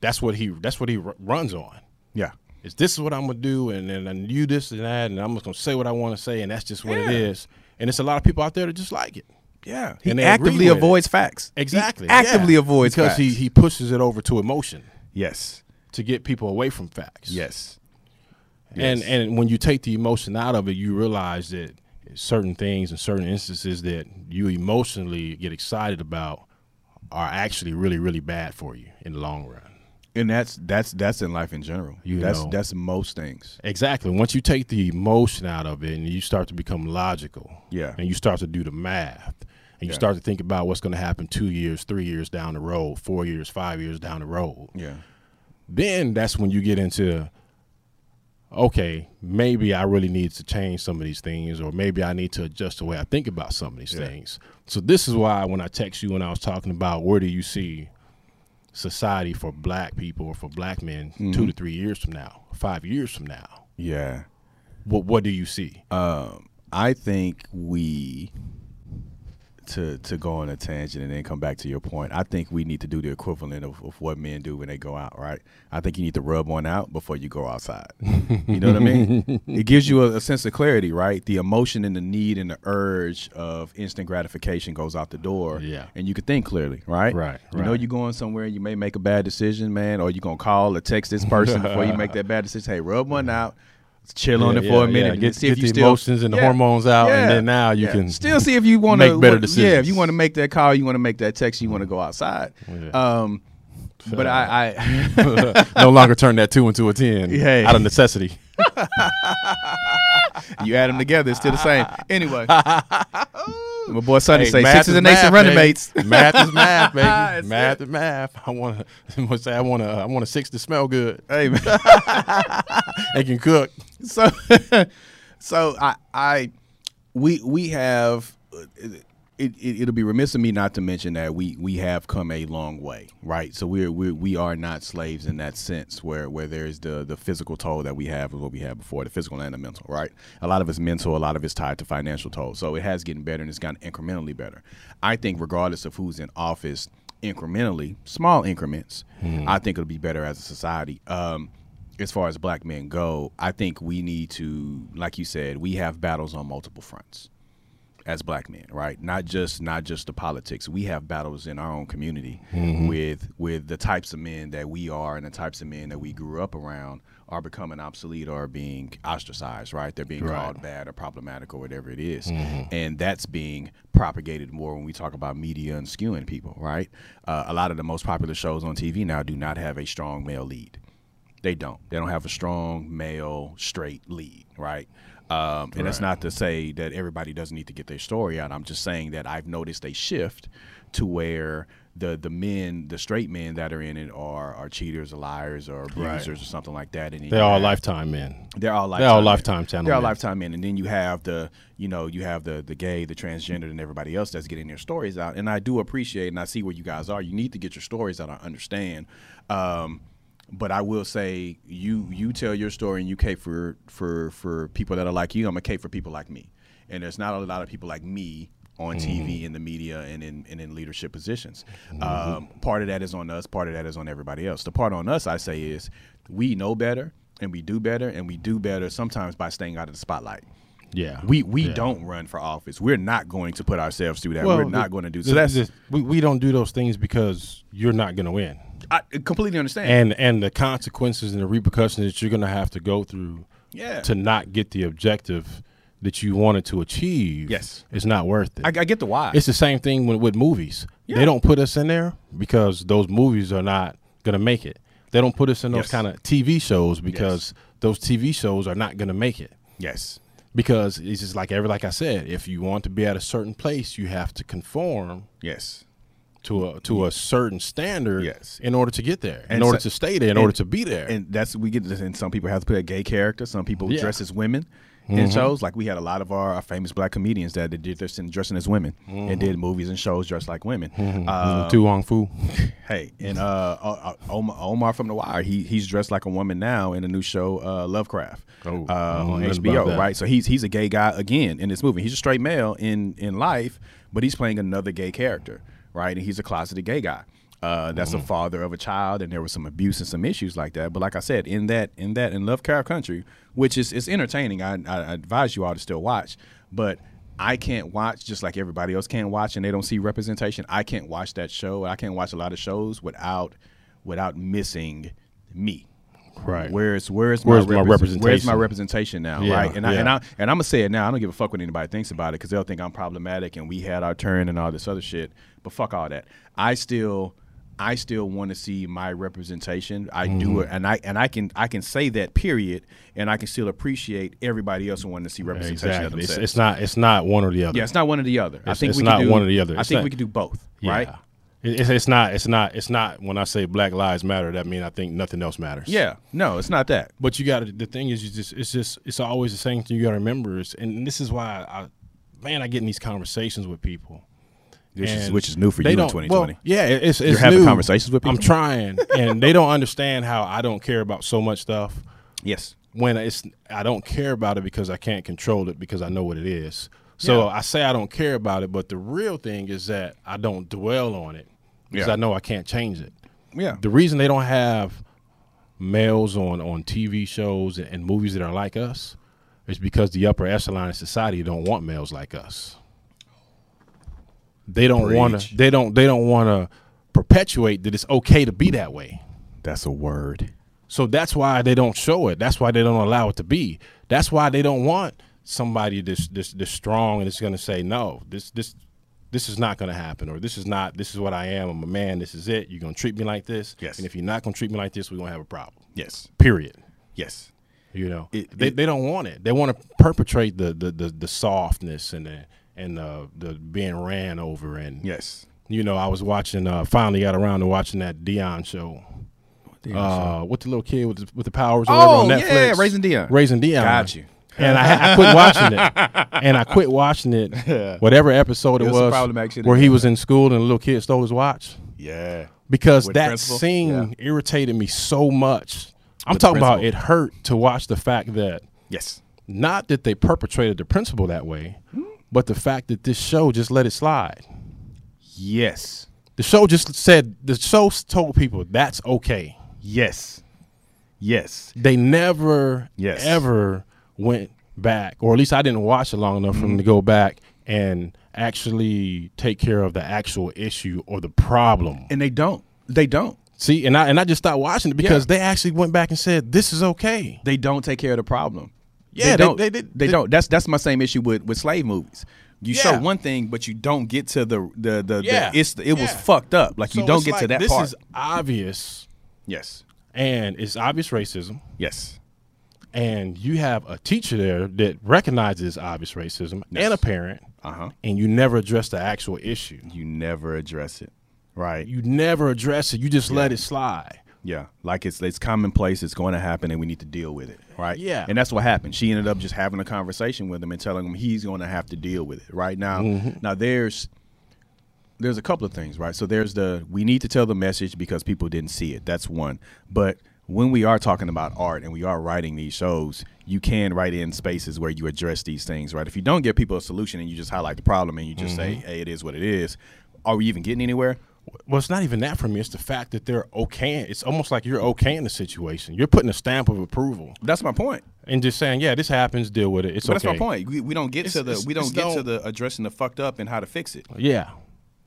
Speaker 2: That's what he that's what he r- runs on.
Speaker 1: Yeah.
Speaker 2: Is this is what I'm gonna do, and then and you this and that, and I'm just gonna say what I want to say, and that's just what it
Speaker 1: Yeah.
Speaker 2: is. And it's a lot of people out there that just like it.
Speaker 1: Yeah. He
Speaker 2: And
Speaker 1: actively
Speaker 2: with it.
Speaker 1: avoids facts.
Speaker 2: Exactly.
Speaker 1: He actively
Speaker 2: yeah.
Speaker 1: avoids
Speaker 2: because
Speaker 1: facts.
Speaker 2: he he pushes it over to emotion
Speaker 1: yes.
Speaker 2: to get people away from facts.
Speaker 1: Yes.
Speaker 2: And
Speaker 1: Yes.
Speaker 2: and when you take the emotion out of it, you realize that certain things and certain instances that you emotionally get excited about are actually really really bad for you in the long run.
Speaker 1: And that's that's that's in life in general.
Speaker 2: You
Speaker 1: that's
Speaker 2: know.
Speaker 1: that's most things.
Speaker 2: Exactly. Once you take the emotion out of it and you start to become logical,
Speaker 1: Yeah.
Speaker 2: and you start to do the math, and you
Speaker 1: Yeah.
Speaker 2: start to think about what's going to happen two years, three years down the road, four years, five years down the road,
Speaker 1: Yeah.
Speaker 2: then that's when you get into okay, maybe I really need to change some of these things, or maybe I need to adjust the way I think about some of these
Speaker 1: Yeah.
Speaker 2: things. So this is why when I text you and I was talking about where do you see society for black people or for black men
Speaker 1: Mm-hmm.
Speaker 2: two to three years from now, five years from now,
Speaker 1: Yeah.
Speaker 2: what what do you see?
Speaker 1: Um, I think we to to go on a tangent and then come back to your point. I think we need to do the equivalent of, of what men do when they go out. Right. I think you need to rub one out before you go outside. *laughs* you know what I mean? It gives you a, a sense of clarity. Right. The emotion and the need and the urge of instant gratification goes out the door.
Speaker 2: Yeah.
Speaker 1: And you can think clearly. Right.
Speaker 2: Right,
Speaker 1: You know you're going somewhere. and You may make a bad decision, man, or you're gonna call or text this person before you make that bad decision. Hey, rub one *laughs* out. Chill on
Speaker 2: Yeah,
Speaker 1: it for a minute.
Speaker 2: yeah. Get-
Speaker 1: see
Speaker 2: get
Speaker 1: if you
Speaker 2: the
Speaker 1: still,
Speaker 2: emotions and the hormones out, and then now you can
Speaker 1: still see if you want to
Speaker 2: make better decisions.
Speaker 1: Yeah, if you want to make that call, you want to make that text, you want to go outside.
Speaker 2: Yeah.
Speaker 1: Um, but I, I *laughs*
Speaker 2: no longer turn that two into a ten *laughs*
Speaker 1: Hey.
Speaker 2: out of necessity. *laughs*
Speaker 1: you add them together, it's still the same. Anyway, my boy Sonny
Speaker 2: Hey,
Speaker 1: say
Speaker 2: math
Speaker 1: six is the nation
Speaker 2: math,
Speaker 1: running
Speaker 2: baby.
Speaker 1: mates.
Speaker 2: math is math, baby. Math is math. I want to say I want to I want a six to smell good
Speaker 1: Hey, man.
Speaker 2: and can cook.
Speaker 1: So *laughs* so I I we we have it, it it'll be remiss of me not to mention that we we have come a long way right? So we're, we're we are not slaves in that sense where where there's the the physical toll that we have is what we had before the physical and the mental right? A lot of it's mental a lot of it's tied to financial toll. So it has getting better and it's gotten incrementally better. I think regardless of who's in office incrementally small increments I think it'll be better as a society. Um as far as black men go, I think we need to, like you said, we have battles on multiple fronts. as black men, right? Not just not just the politics. We have battles in our own community
Speaker 2: Mm-hmm.
Speaker 1: with with the types of men that we are and the types of men that we grew up around are becoming obsolete or being ostracized, right? They're being
Speaker 2: Right. Mm-hmm.
Speaker 1: called bad or problematic or whatever it is. And that's being propagated more when we talk about media and skewing people, right? Uh, a lot of the most popular shows on TV now do not have a strong male lead. They don't. They don't have a strong male straight lead, right? Um, and that's not to say that everybody doesn't need to get their story out. I'm just saying that I've noticed a shift to where the the men, the straight men that are in it, are are cheaters, or liars, or abusers, or something like that. And
Speaker 2: They're all
Speaker 1: have-
Speaker 2: lifetime men.
Speaker 1: they're all lifetime.
Speaker 2: They're all
Speaker 1: men.
Speaker 2: lifetime channel
Speaker 1: They're all
Speaker 2: men.
Speaker 1: lifetime men, and then you have the you know you have the the gay, the transgender, and everybody else that's getting their stories out. And I do appreciate, and I see where you guys are. You need to get your stories out. I understand. Um, but I will say, you you tell your story, and you cape for for for people that are like you. I'm gonna cape for people like me, and there's not a lot of people like me on TV in the media and in and in leadership positions. Um, part of that is on us. Part of that is on everybody else. The part on us, I say, is we know better and we do better, and we do better sometimes by staying out of the spotlight.
Speaker 2: Yeah.
Speaker 1: We we
Speaker 2: Yeah.
Speaker 1: don't run for office. We're not going to put ourselves through that.
Speaker 2: Well,
Speaker 1: We're not going to do so. That's
Speaker 2: the- we, we don't do those things because you're not going to win.
Speaker 1: I completely understand.
Speaker 2: And and the consequences and the repercussions that you're going to have to go through
Speaker 1: yeah,
Speaker 2: to not get the objective that you wanted to achieve
Speaker 1: Yes.
Speaker 2: It's not worth it.
Speaker 1: I, I get the why.
Speaker 2: It's the same thing with, with movies.
Speaker 1: Yeah.
Speaker 2: They don't put us in there because those movies are not going to make it. They don't put us in those
Speaker 1: Yes.
Speaker 2: kind of TV shows because those TV shows are not going to make it.
Speaker 1: yes,
Speaker 2: Because it's just like every like I said, if you want to be at a certain place, you have to conform
Speaker 1: yes,
Speaker 2: to a to a certain standard
Speaker 1: Yes.
Speaker 2: in order to get there, in order
Speaker 1: so-
Speaker 2: to stay there, in
Speaker 1: and-
Speaker 2: order to be there.
Speaker 1: and that's we get this. And some people have to put a gay character. Some people
Speaker 2: Yeah.
Speaker 1: dress as women in shows. Like we had a lot of our, our famous black comedians that did this in dressing as women and did movies and shows dressed like women. Uh,
Speaker 2: To Wong Foo. *laughs*
Speaker 1: Hey, and uh, Omar, Omar from The Wire, he he's dressed like a woman now in a new show, uh, Lovecraft,
Speaker 2: Oh,
Speaker 1: uh, on
Speaker 2: know nothing about
Speaker 1: HBO. Right, so he's he's a gay guy again in this movie. He's a straight male in in life, but he's playing another gay character, right? And he's a closeted gay guy. Uh, that's
Speaker 2: Mm-hmm.
Speaker 1: a father of a child, and there was some abuse and some issues like that. But like I said, in that in that in Lovecraft Country, which is is entertaining, I, I advise you all to still watch. But I can't watch just like everybody else can't watch, and they don't see representation. I can't watch that show. I can't watch a lot of shows without without missing me.
Speaker 2: Right.
Speaker 1: Where's where's,
Speaker 2: Where's
Speaker 1: my,
Speaker 2: my
Speaker 1: represent- Where's my
Speaker 2: representation?
Speaker 1: representation now?
Speaker 2: Yeah,
Speaker 1: right. And I and I and I'm gonna say it now. I don't give a fuck what anybody thinks about it because they'll think I'm problematic and we had our turn and all this other shit. But fuck all that. I still I still want to see my representation. I
Speaker 2: Mm-hmm.
Speaker 1: do it, and I and I can I can say that period, and I can still appreciate everybody else who wanting to see representation of
Speaker 2: Exactly. It's,
Speaker 1: themselves.
Speaker 2: it's not. It's not one or the other.
Speaker 1: yeah, it's not one or the other. I think
Speaker 2: it's
Speaker 1: we
Speaker 2: not
Speaker 1: can do,
Speaker 2: one or the other.
Speaker 1: I
Speaker 2: It's
Speaker 1: think
Speaker 2: not-
Speaker 1: we can do both.
Speaker 2: Yeah.
Speaker 1: Right.
Speaker 2: It's, it's not. It's not. It's not. When I say Black Lives Matter, that mean I think nothing else matters.
Speaker 1: Yeah. No, it's not that.
Speaker 2: But you got to. The thing is, you just. It's just. It's always the same thing. You got to remember. Is, and this is why I, man, I get in these conversations with people.
Speaker 1: Which is which is new for you in 2020.
Speaker 2: Well, yeah, it- it's, it's
Speaker 1: You're having
Speaker 2: new.
Speaker 1: conversations with people.
Speaker 2: I'm trying, and they don't understand how I don't care about so much stuff.
Speaker 1: yes.
Speaker 2: When it's I don't care about it because I can't control it because I know what it is. So
Speaker 1: Yeah.
Speaker 2: I say I don't care about it, but the real thing is that I don't dwell on it because
Speaker 1: Yeah.
Speaker 2: I know I can't change it.
Speaker 1: Yeah.
Speaker 2: The reason they don't have males on on TV shows and, and movies that are like us is because the upper echelon of society don't want males like us. They don't want to. They don't. They don't want to perpetuate that it's okay to be that way.
Speaker 1: That's a word.
Speaker 2: So that's why they don't show it. That's why they don't allow it to be. That's why they don't want somebody this this this strong and it's going to say no. This this this is not going to happen or this is not this is what I am. I'm a man. This is it. You're going to treat me like this.
Speaker 1: Yes.
Speaker 2: And if you're not going to treat me like this, we're going to have a problem.
Speaker 1: Yes.
Speaker 2: Period.
Speaker 1: Yes.
Speaker 2: You know.
Speaker 1: It-
Speaker 2: they
Speaker 1: it-
Speaker 2: they don't want it. They want to perpetrate the the the, the softness and the and the the being ran over and
Speaker 1: Yes.
Speaker 2: you know, I was watching uh finally got around to watching that Dion show. Uh, with the little kid with the, with the powers
Speaker 1: Oh,
Speaker 2: on
Speaker 1: yeah,
Speaker 2: Netflix.
Speaker 1: Raising Dion.
Speaker 2: Raising Dion.
Speaker 1: Got you.
Speaker 2: And I, I quit watching it. And I quit watching it. *laughs* Whatever episode it
Speaker 1: It was
Speaker 2: was,
Speaker 1: problematic shit in
Speaker 2: where he was in school and the little kid stole his watch.
Speaker 1: Yeah.
Speaker 2: Because
Speaker 1: With
Speaker 2: that scene irritated me so much. I'm
Speaker 1: With
Speaker 2: talking about it hurt to watch the fact that
Speaker 1: Yes.
Speaker 2: not that they perpetrated the principle that way, but the fact that this show just let it slide.
Speaker 1: Yes.
Speaker 2: The show just said the show told people that's okay.
Speaker 1: Yes. Yes.
Speaker 2: They never
Speaker 1: Yes.
Speaker 2: ever went back, or at least I didn't watch it long enough for them to mm-hmm. go back and actually take care of the actual issue or the problem.
Speaker 1: And they don't. They don't.
Speaker 2: See, and I and I just stopped watching it because
Speaker 1: Yeah.
Speaker 2: they actually went back and said this is okay.
Speaker 1: They don't take care of the problem.
Speaker 2: Yeah,
Speaker 1: they don't.
Speaker 2: they-
Speaker 1: They,
Speaker 2: they-
Speaker 1: don't. That's that's my same issue with with slave movies. You
Speaker 2: Yeah.
Speaker 1: show one thing, but you don't get to the the the,
Speaker 2: Yeah.
Speaker 1: the it's it was fucked up. Like you don't get
Speaker 2: like,
Speaker 1: to that
Speaker 2: this
Speaker 1: part.
Speaker 2: is obvious,
Speaker 1: yes.
Speaker 2: and it's obvious racism.
Speaker 1: Yes.
Speaker 2: and you have a teacher there that recognizes obvious racism
Speaker 1: Yes.
Speaker 2: and a parent,
Speaker 1: Uh huh.
Speaker 2: and you never address the actual issue.
Speaker 1: You never address it. Right.
Speaker 2: You never address it. You just let it slide.
Speaker 1: Yeah, like it's it's commonplace. It's going to happen, and we need to deal with it, right?
Speaker 2: Yeah.
Speaker 1: and that's what happened. She ended up just having a conversation with him and telling him he's going to have to deal with it. Right now,
Speaker 2: Mm-hmm.
Speaker 1: now there's there's a couple of things, right? So there's the we need to tell the message because people didn't see it. That's one. But when we are talking about art and we are writing these shows, you can write in spaces where you address these things, right? If you don't give people a solution and you just highlight the problem and you just say,
Speaker 2: Mm-hmm.
Speaker 1: "Hey, it is what it is," are we even getting anywhere?
Speaker 2: Well, it's not even that for me. It's the fact that they're okay. It's almost like you're okay in the situation. You're putting a stamp of approval
Speaker 1: That's my point.
Speaker 2: and just saying, "Yeah, this happens. Deal with it. It's
Speaker 1: But
Speaker 2: okay."
Speaker 1: that's my point. We, we don't get to the we don't
Speaker 2: it's
Speaker 1: get to the addressing the fucked up and how to fix it.
Speaker 2: Yeah,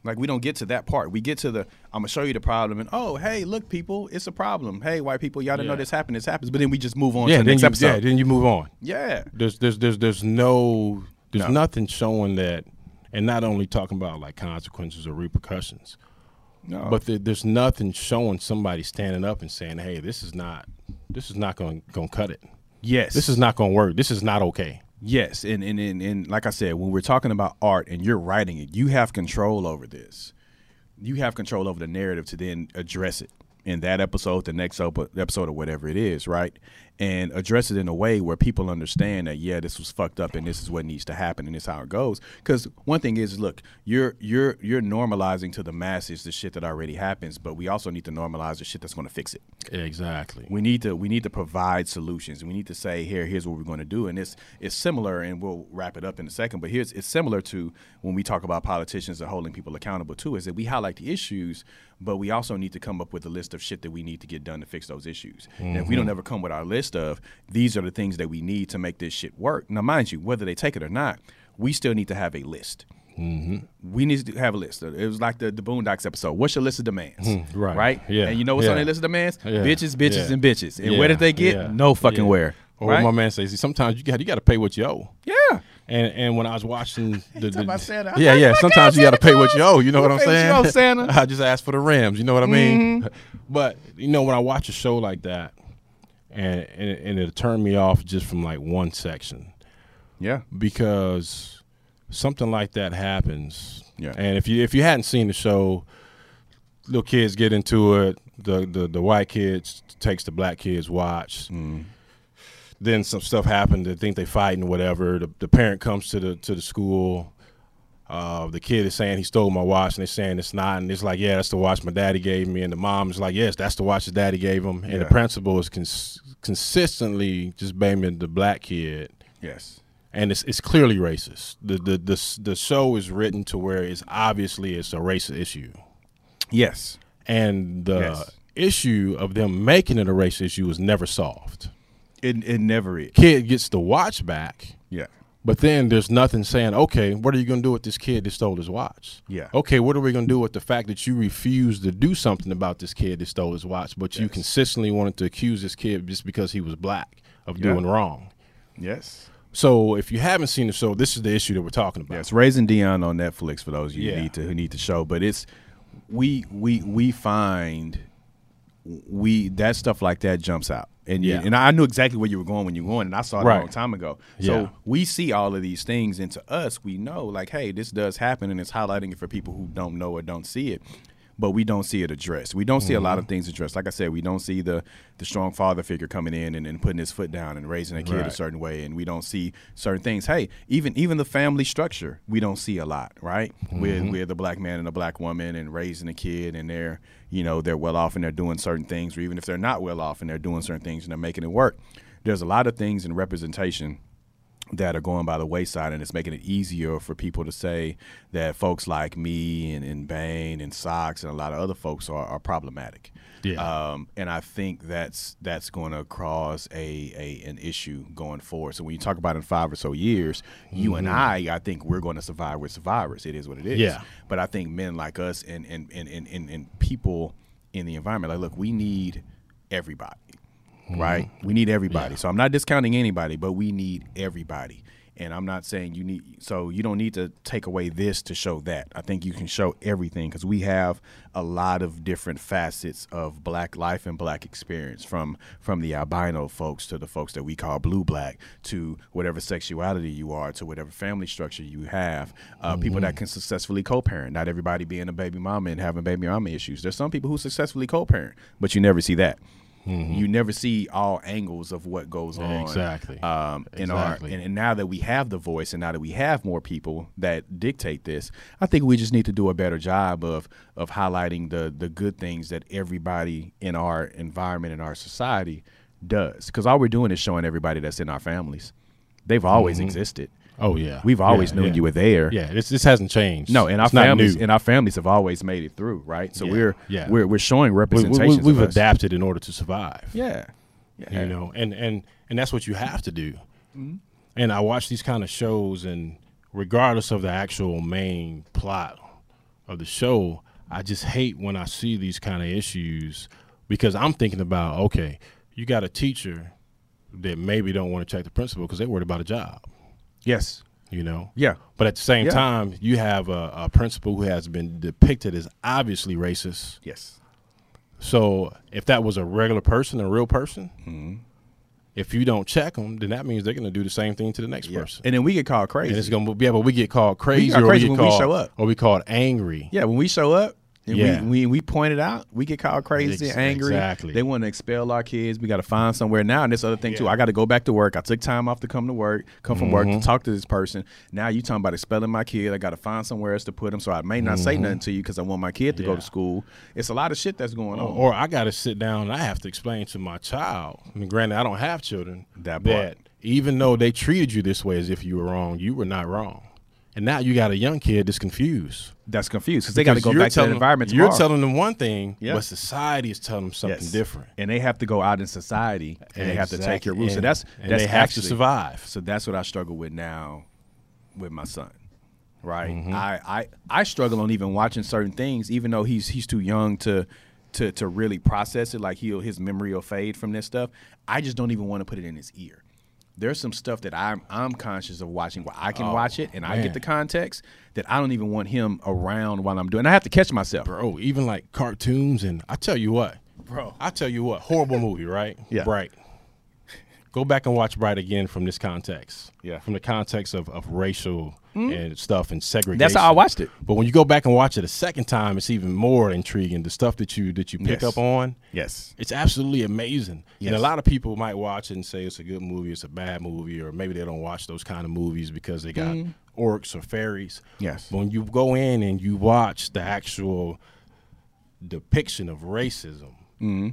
Speaker 1: Like we don't get to that part. We get to the I'm gonna show you the problem and oh hey look people it's a problem. Hey white people y'all didn't know this happened. This happens. But then we just move on
Speaker 2: yeah.
Speaker 1: to the
Speaker 2: Then
Speaker 1: next
Speaker 2: you,
Speaker 1: episode.
Speaker 2: yeah, then you move on.
Speaker 1: Yeah.
Speaker 2: There's there's there's there's no there's
Speaker 1: No.
Speaker 2: nothing showing that, and not only talking about like consequences or repercussions.
Speaker 1: No.
Speaker 2: But there, there's nothing showing somebody standing up and saying, "Hey, this is not, this is not going to cut it.
Speaker 1: yes.
Speaker 2: This is not going to work. This is not okay."
Speaker 1: Yes, and, and and and like I said, when we're talking about art and you're writing it, you have control over this. You have control over the narrative to then address it in that episode, the next episode, or whatever it is, right? And address it in a way where people understand that yeah, this was fucked up, and this is what needs to happen, and this is how it goes. Because one thing is, look, you're you're you're normalizing to the masses the shit that already happens, but we also need to normalize the shit that's going to fix it.
Speaker 2: Exactly.
Speaker 1: We need to we need to provide solutions. We need to say here here's what we're going to do, and it's it's similar, and we'll wrap it up in a second. But here's it's similar to when we talk about politicians and holding people accountable too. Is that we highlight the issues, but we also need to come up with a list of shit that we need to get done to fix those issues. And if we don't mm-hmm. ever come with our list of these are the things that we need to make this shit work. Now, mind you, whether they take it or not, we still need to have a list. Mm-hmm. We need to have a list. It was like the, the Boondocks episode. What's your list of demands?
Speaker 2: Hmm, right.
Speaker 1: Right?
Speaker 2: Yeah.
Speaker 1: And you know what's on
Speaker 2: Yeah.
Speaker 1: their list of demands?
Speaker 2: Yeah.
Speaker 1: Bitches, bitches,
Speaker 2: Yeah.
Speaker 1: and bitches. And where did they get? No fucking where.
Speaker 2: Or
Speaker 1: right?
Speaker 2: what my man says, sometimes you got you got to pay what you owe.
Speaker 1: yeah.
Speaker 2: And and when I was watching *laughs* the, the
Speaker 1: Santa.
Speaker 2: yeah yeah sometimes you got to pay what you owe. You know what I'm
Speaker 1: what you
Speaker 2: saying?
Speaker 1: owe, Santa. Mm-hmm. *laughs*
Speaker 2: I just asked for the rims. You know what I mean? *laughs* But you know when I watch a show like that, and and, and it turned me off just from like one section
Speaker 1: Yeah.
Speaker 2: because something like that happens.
Speaker 1: Yeah.
Speaker 2: And if you if you hadn't seen the show, little kids get into it. The the the white kids takes the black kids watch.
Speaker 1: Mm.
Speaker 2: Then some stuff happened. They think they fighting whatever. The, the parent comes to the to the school. Uh, the kid is saying he stole my watch, and they're saying it's not. And it's like, yeah, that's the watch my daddy gave me. And the mom is like, yes, that's the watch his daddy gave him. And the principal is cons- consistently just blaming the black kid
Speaker 1: Yes.
Speaker 2: and it's it's clearly racist. The the the the show is written to where it's obviously it's a racist issue,
Speaker 1: Yes.
Speaker 2: and the
Speaker 1: Yes.
Speaker 2: issue of them making it a race issue was never solved.
Speaker 1: It, it never is.
Speaker 2: Kid gets the watch back,
Speaker 1: Yeah.
Speaker 2: but then there's nothing saying, okay, what are you going to do with this kid that stole his watch?
Speaker 1: Yeah.
Speaker 2: Okay, what are we going to do with the fact that you refused to do something about this kid that stole his watch, but you consistently wanted to accuse this kid just because he was black of
Speaker 1: Yeah.
Speaker 2: doing wrong?
Speaker 1: Yes.
Speaker 2: So if you haven't seen the show, this is the issue that we're talking about.
Speaker 1: Yes. Raising Dion on Netflix for those of you
Speaker 2: Yeah.
Speaker 1: who need to who need to show. But it's we we we find we that stuff like that jumps out. And you-
Speaker 2: Yeah.
Speaker 1: and I knew exactly where you were going when you were going, and I saw it a long time ago.
Speaker 2: Yeah.
Speaker 1: So we see all of these things, and to us, we know like, hey, this does happen, and it's highlighting it for people who don't know or don't see it. But we don't see it addressed. We don't see a lot
Speaker 2: Mm-hmm.
Speaker 1: of things addressed. Like I said, we don't see the the strong father figure coming in and, and putting his foot down and raising a kid a certain way, and we don't see certain things. Hey, even even the family structure, we don't see a lot, right? With
Speaker 2: Mm-hmm.
Speaker 1: with the black man and the black woman and raising a kid, and they're you know they're well off and they're doing certain things, or even if they're not well off and they're doing certain things and they're making it work. There's a lot of things in representation that are going by the wayside, and it's making it easier for people to say that folks like me and, and Bain and Sox and a lot of other folks are, are problematic.
Speaker 2: Yeah.
Speaker 1: Um, and I think that's that's going to cause a, a an issue going forward. So when you talk about in five or so years, you and I, I think we're going to survive. We're survivors. It is what it is.
Speaker 2: Yeah.
Speaker 1: But I think men like us and and and and, and, and people in the environment, like, look, we need everybody right? We need everybody. So I'm not discounting anybody, but we need everybody. And I'm not saying you need, so you don't need to take away this to show that. I think you can show everything because we have a lot of different facets of black life and black experience from from the albino folks to the folks that we call blue black to whatever sexuality you are to whatever family structure you have. Uh, People that can successfully co parent, not everybody being a baby mama and having baby mama issues. There's some people who successfully co parent, but you never see that. You never see all angles of what goes on.
Speaker 2: Exactly.
Speaker 1: Um, in our and, and now that we have the voice, and now that we have more people that dictate this, I think we just need to do a better job of of highlighting the the good things that everybody in our environment in our society does. Because all we're doing is showing everybody that's in our families. They've always existed.
Speaker 2: Oh yeah.
Speaker 1: We've always
Speaker 2: Yeah,
Speaker 1: known
Speaker 2: yeah.
Speaker 1: you were there.
Speaker 2: Yeah, this this hasn't changed.
Speaker 1: No, and our
Speaker 2: It's not
Speaker 1: families and our families have always made it through, right? So
Speaker 2: Yeah,
Speaker 1: we're
Speaker 2: yeah.
Speaker 1: we're we're showing
Speaker 2: We- we, have adapted in order to survive.
Speaker 1: Yeah. Yeah.
Speaker 2: you know and and and that's what you have to do
Speaker 1: Mm-hmm.
Speaker 2: and i watch these kind of shows and regardless of the actual main plot of the show i just hate when i see these kind of issues because i'm thinking about okay you got a teacher that maybe don't want to check the principal because they're worried about a job
Speaker 1: Yes.
Speaker 2: you know
Speaker 1: Yeah.
Speaker 2: but at the same
Speaker 1: Yeah.
Speaker 2: time you have a, a principal who has been depicted as obviously racist
Speaker 1: Yes.
Speaker 2: so if that was a regular person, a real person,
Speaker 1: Mm-hmm.
Speaker 2: if you don't check them, then that means they're going to do the same thing to the next
Speaker 1: Yeah.
Speaker 2: person.
Speaker 1: And then we get called crazy.
Speaker 2: And it's going to be, yeah, but we get called crazy,
Speaker 1: called
Speaker 2: or
Speaker 1: crazy
Speaker 2: we get
Speaker 1: when we show up.
Speaker 2: or we called angry.
Speaker 1: Yeah, when we show up and
Speaker 2: Yeah.
Speaker 1: we, we we point it out, we get called crazy,
Speaker 2: Ex-
Speaker 1: angry.
Speaker 2: exactly.
Speaker 1: They want to expel our kids. We got to find somewhere now. And this other thing too, I got to go back to work. I took time off to come to work, come from work
Speaker 2: Mm-hmm.
Speaker 1: to talk to this person. Now you talking about expelling my kid. I got to find somewhere else to put him. So I may not say nothing to you because I want my kid to go
Speaker 2: Mm-hmm.
Speaker 1: To school. It's a lot of shit that's going on.
Speaker 2: Or, or I got to sit down and I have to explain to my child. I mean, granted, I don't have children.
Speaker 1: That part.
Speaker 2: even though they treated you this way as if you were wrong, you were not wrong. And now you got a young kid that's confused.
Speaker 1: that's confused because they got to go back to that environment.
Speaker 2: You're telling them one thing,
Speaker 1: Yeah.
Speaker 2: but society is telling them something
Speaker 1: Yes.
Speaker 2: different.
Speaker 1: and they have to go out in society and they have to take your
Speaker 2: Exactly.
Speaker 1: roots. So that's
Speaker 2: and
Speaker 1: that's
Speaker 2: they have
Speaker 1: actually,
Speaker 2: to survive.
Speaker 1: So that's what I struggle with now with my son. Right.
Speaker 2: Mm-hmm.
Speaker 1: I, I I struggle on even watching certain things, even though he's he's too young to to to really process it. Like he'll his memory will fade from this stuff. I just don't even want to put it in his ear. There's some stuff that I'm I'm conscious of watching where I can
Speaker 2: Oh,
Speaker 1: watch it and I get the context that I don't even want him around while I'm doing. I have to catch myself.
Speaker 2: bro. Even like cartoons, and I tell you what,
Speaker 1: Bro.
Speaker 2: I tell you what, horrible movie, right?
Speaker 1: Yeah.
Speaker 2: Bright. Go back and watch Bright again from this context.
Speaker 1: Yeah.
Speaker 2: From the context of, of racial and stuff and segregation.
Speaker 1: That's how I watched it.
Speaker 2: But when you go back and watch it a second time, it's even more intriguing. The stuff that you that you pick
Speaker 1: Yes.
Speaker 2: up on.
Speaker 1: Yes.
Speaker 2: It's absolutely amazing. And a lot of people might watch it and say it's a good movie, it's a bad movie, or maybe they don't watch those kind of movies because they got orcs or fairies.
Speaker 1: Mm-hmm. Yes.
Speaker 2: But when you go in and you watch the actual depiction of racism,
Speaker 1: Mm-hmm.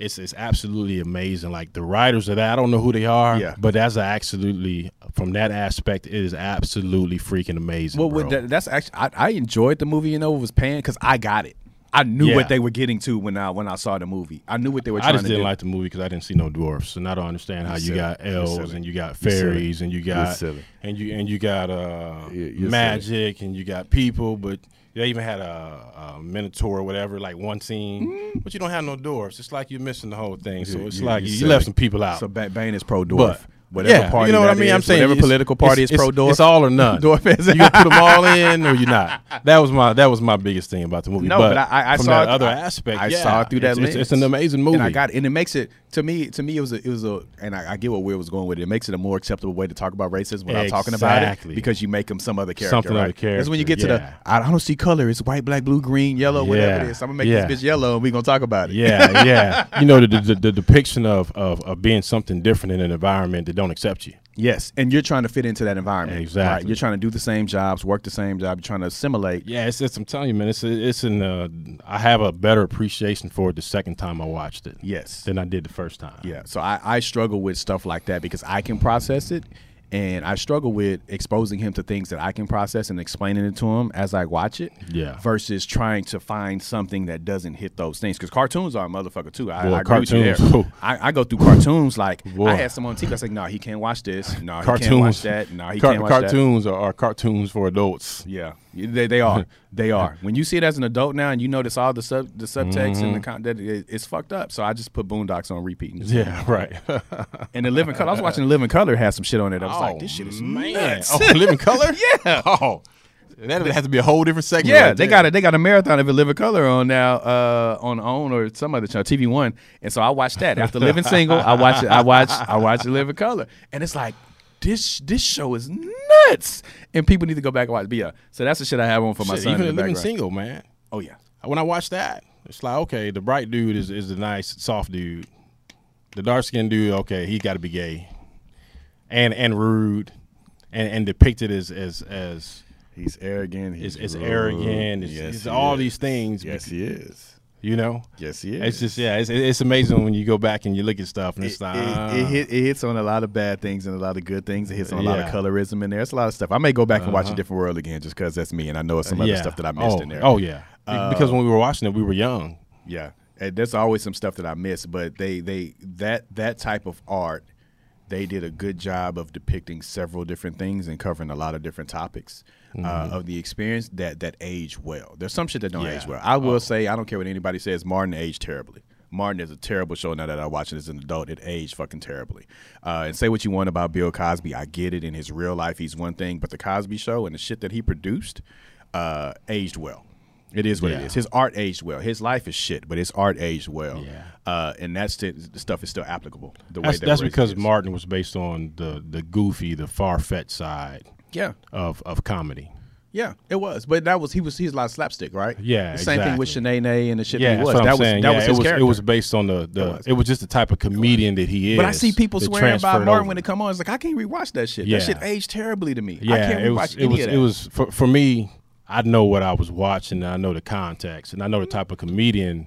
Speaker 2: It's it's absolutely amazing. Like the writers of that, I don't know who they are,
Speaker 1: Yeah.
Speaker 2: but that's absolutely from that aspect, it is absolutely freaking amazing.
Speaker 1: Well, that, that's actually I, I enjoyed the movie. You know, it was paying because I got it. I knew
Speaker 2: Yeah.
Speaker 1: what they were getting to when I when I saw the movie. I knew what they were
Speaker 2: I just didn't
Speaker 1: do.
Speaker 2: like the movie because I didn't see no dwarfs, and I don't understand how you got
Speaker 1: You're
Speaker 2: elves and you got fairies and you got and you and you got uh,
Speaker 1: You're- you're silly.
Speaker 2: magic and you got people, but they even had a, a minotaur or whatever, like one scene. Mm-hmm. But you don't have no dwarfs. It's like you're missing the whole thing. So it's
Speaker 1: you-
Speaker 2: like you, you lait some people out.
Speaker 1: So ba- Bane is pro dwarf. whatever
Speaker 2: yeah,
Speaker 1: party
Speaker 2: you know what I mean.
Speaker 1: is,
Speaker 2: I'm saying
Speaker 1: whatever political party is pro dwarf.
Speaker 2: It's all or *laughs* none.
Speaker 1: Dwarf is-
Speaker 2: you put them all *laughs* in or you're not. That was my that was my biggest thing about the movie.
Speaker 1: No,
Speaker 2: but,
Speaker 1: but I, I
Speaker 2: from
Speaker 1: saw
Speaker 2: that
Speaker 1: it,
Speaker 2: other
Speaker 1: I,
Speaker 2: aspect.
Speaker 1: I
Speaker 2: yeah,
Speaker 1: saw it through that
Speaker 2: it's,
Speaker 1: lens.
Speaker 2: It's, it's an amazing movie.
Speaker 1: and I got and it makes it to me. To me, it was a, it was a, and I, I get what Will was going with it. It makes it a more acceptable way to talk about racism without talking about it
Speaker 2: Exactly.
Speaker 1: because you make them some other character.
Speaker 2: Something
Speaker 1: right?
Speaker 2: other
Speaker 1: That's when you get
Speaker 2: character,
Speaker 1: to the I don't see color. It's white, black, blue, green, yellow, whatever it is. I'm gonna make
Speaker 2: yeah.
Speaker 1: this bitch yellow, and we gonna talk about it.
Speaker 2: yeah, yeah. You know the, the, the depiction of, of of being something different in an environment that don't accept you.
Speaker 1: Yes, and you're trying to fit into that environment.
Speaker 2: Exactly.
Speaker 1: Right? You're trying to do the same jobs, work the same job. You're trying to assimilate.
Speaker 2: Yeah, it's, it's I'm telling you, man. It's it's in. uh, I have a better appreciation for it the second time I watched it
Speaker 1: Yes.
Speaker 2: than I did the first time.
Speaker 1: Yeah. So I, I struggle with stuff like that because I can process it and I struggle with exposing him to things that I can process and explaining it to him as I watch it.
Speaker 2: Yeah.
Speaker 1: Versus trying to find something that doesn't hit those things because cartoons are a motherfucker too. I,
Speaker 2: Boy,
Speaker 1: I agree with you there.
Speaker 2: cartoons. *laughs*
Speaker 1: I, I go through cartoons like
Speaker 2: Boy.
Speaker 1: I had someone on TV. I was like, no, he can't watch this. No, he
Speaker 2: cartoons.
Speaker 1: can't watch that. No, he
Speaker 2: Car-
Speaker 1: can't watch that.
Speaker 2: cartoons are, are cartoons for adults.
Speaker 1: Yeah, they, they are. *laughs* They are. When you see it as an adult now, and you notice all the sub the subtext and the con- that it, it's fucked up. So I just put Boondocks on repeat. And, just-
Speaker 2: Yeah, right. *laughs*
Speaker 1: and the Living Color. I was watching the Living Color had some shit on it. I was like, this shit is
Speaker 2: man.
Speaker 1: nuts.
Speaker 2: Oh, living color? *laughs*
Speaker 1: Yeah.
Speaker 2: Oh, that has to be a whole different segment.
Speaker 1: Yeah,
Speaker 2: right
Speaker 1: they got it. They got a marathon of a Living Color on now uh, on OWN or some other channel, TV One, and so I watched that after Living Single. I watched it. I watch. I watched the Living Color, and it's like this. This show is nuts, and people need to go back and watch. But yeah, so that's the shit I have on for my
Speaker 2: Shit,
Speaker 1: son.
Speaker 2: even
Speaker 1: in the
Speaker 2: living single, man.
Speaker 1: Oh yeah,
Speaker 2: When I watch that, it's like okay, the bright dude is is the nice soft dude. The dark skinned dude, okay, he got to be gay, and and rude, and and depicted as as as
Speaker 1: he's arrogant. He's
Speaker 2: is
Speaker 1: rude.
Speaker 2: arrogant. Is,
Speaker 1: Yes,
Speaker 2: is
Speaker 1: he
Speaker 2: all
Speaker 1: is.
Speaker 2: these things.
Speaker 1: Yes, he is.
Speaker 2: You know.
Speaker 1: Yes, he is.
Speaker 2: It's just yeah, it's it's amazing when you go back and you look at stuff and
Speaker 1: It,
Speaker 2: it's like
Speaker 1: it,
Speaker 2: ah.
Speaker 1: it, hit, it hits on a lot of bad things and a lot of good things. It hits on a lot of colorism in there. It's a lot of stuff. I may go back and watch a
Speaker 2: Uh-huh.
Speaker 1: different world again just because that's me, and I know it's some other
Speaker 2: yeah.
Speaker 1: stuff that I missed
Speaker 2: oh,
Speaker 1: in there.
Speaker 2: Oh yeah,
Speaker 1: Uh,
Speaker 2: because when we were watching it, we were young.
Speaker 1: Yeah, and there's always some stuff that I miss, but they they that that type of art, they did a good job of depicting several different things and covering a lot of different topics uh, of the experience that that age well. There's some shit that don't
Speaker 2: Yeah.
Speaker 1: age well. I will say I don't care what anybody says. Martin aged terribly. Martin is a terrible show now that I watch it as an adult. It aged fucking terribly. Uh, and say what you want about Bill Cosby, I get it. In his real life, he's one thing, but the Cosby Show and the shit that he produced uh, aged well. It is what it
Speaker 2: Yeah.
Speaker 1: is. His art aged well. His life is shit, but his art aged well.
Speaker 2: Yeah.
Speaker 1: Uh, and that's the, the stuff is still applicable. The way
Speaker 2: That's,
Speaker 1: that
Speaker 2: that's because. Martin was based on the the goofy, the far fetched side
Speaker 1: Yeah,
Speaker 2: of of comedy.
Speaker 1: yeah, it was. But that was he was he's a lot of slapstick, right?
Speaker 2: Yeah,
Speaker 1: The same thing with
Speaker 2: exactly.
Speaker 1: Sheneneh and the shit
Speaker 2: Yeah,
Speaker 1: that was. that was
Speaker 2: saying.
Speaker 1: that
Speaker 2: yeah,
Speaker 1: was
Speaker 2: it
Speaker 1: his
Speaker 2: was
Speaker 1: character.
Speaker 2: it was based on the the
Speaker 1: was.
Speaker 2: it was just the type of comedian that he is.
Speaker 1: but I see people swearing by Martin
Speaker 2: over.
Speaker 1: when it come on. It's like I can't rewatch that shit.
Speaker 2: Yeah.
Speaker 1: That shit aged terribly to me. I
Speaker 2: Yeah,
Speaker 1: can't
Speaker 2: it
Speaker 1: rewatch
Speaker 2: was
Speaker 1: any
Speaker 2: it was it was for for me. I know what I was watching. and I know the context, and I know the type of comedian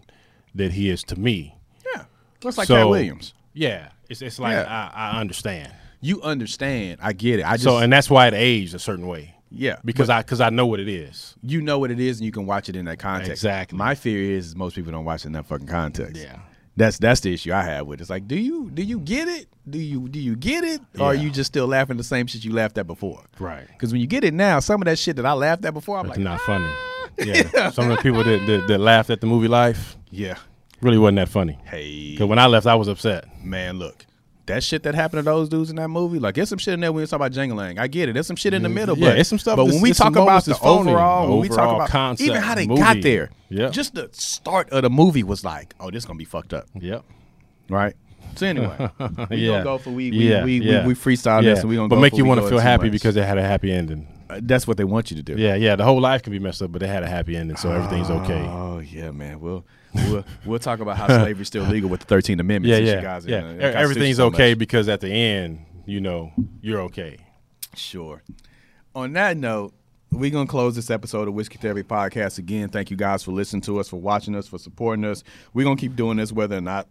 Speaker 2: that he is to me.
Speaker 1: yeah. Looks like
Speaker 2: So-
Speaker 1: Katt Williams.
Speaker 2: Yeah, it's it's like
Speaker 1: Yeah.
Speaker 2: I, I understand.
Speaker 1: You understand? I get it. I just
Speaker 2: So and that's why it aged a certain way
Speaker 1: yeah
Speaker 2: because I because I know what it is.
Speaker 1: you know what it is and you can watch it in that context.
Speaker 2: Exactly.
Speaker 1: My fear is most people don't watch it in that fucking context.
Speaker 2: Yeah.
Speaker 1: That's that's the issue I have with it. It's like, do you do you get it? Do you do you get it? Or are
Speaker 2: Yeah.
Speaker 1: you just still laughing the same shit you laughed at before?
Speaker 2: Right.
Speaker 1: Because when you get it now, some of that shit that I laughed at before, I'm
Speaker 2: It's
Speaker 1: like,
Speaker 2: not funny. Ah. Yeah. *laughs* Some of the people that, that that laughed at the movie Life
Speaker 1: yeah.
Speaker 2: really wasn't that funny.
Speaker 1: Hey,
Speaker 2: Because when I left, I was upset.
Speaker 1: man, look. That shit that happened to those dudes in that movie, like there's some shit in there when we talk about Jangle Leg. I get it. There's some shit in the middle,
Speaker 2: Yeah,
Speaker 1: but
Speaker 2: it's some stuff
Speaker 1: But when we talk about the
Speaker 2: phony.
Speaker 1: overall, when we talk
Speaker 2: Overall
Speaker 1: about
Speaker 2: concept,
Speaker 1: even how they
Speaker 2: movie.
Speaker 1: got there,
Speaker 2: Yeah.
Speaker 1: just the start of the movie was like, oh, this is gonna be fucked up,
Speaker 2: Yep.
Speaker 1: right? So anyway, *laughs* we
Speaker 2: yeah.
Speaker 1: gonna go for we we
Speaker 2: yeah,
Speaker 1: we,
Speaker 2: yeah.
Speaker 1: we, we freestyle
Speaker 2: yeah.
Speaker 1: this and we gonna
Speaker 2: but
Speaker 1: go
Speaker 2: make you want to feel happy
Speaker 1: much.
Speaker 2: because it had a happy ending.
Speaker 1: Uh, that's what they want you to do.
Speaker 2: Yeah, yeah. The whole life can be messed up, but they had a happy ending, so everything's okay.
Speaker 1: Oh yeah, man. We'll we'll we'll talk about how slavery's still legal with the Thirteenth Amendment.
Speaker 2: Yeah, yeah,
Speaker 1: guys
Speaker 2: yeah.
Speaker 1: in in
Speaker 2: Everything's okay
Speaker 1: much.
Speaker 2: because at the end, you know, you're okay.
Speaker 1: Sure. On that note, we're gonna close this episode of Whiskey Therapy Podcast again. Thank you guys for listening to us, for watching us, for supporting us. We're gonna keep doing this whether or not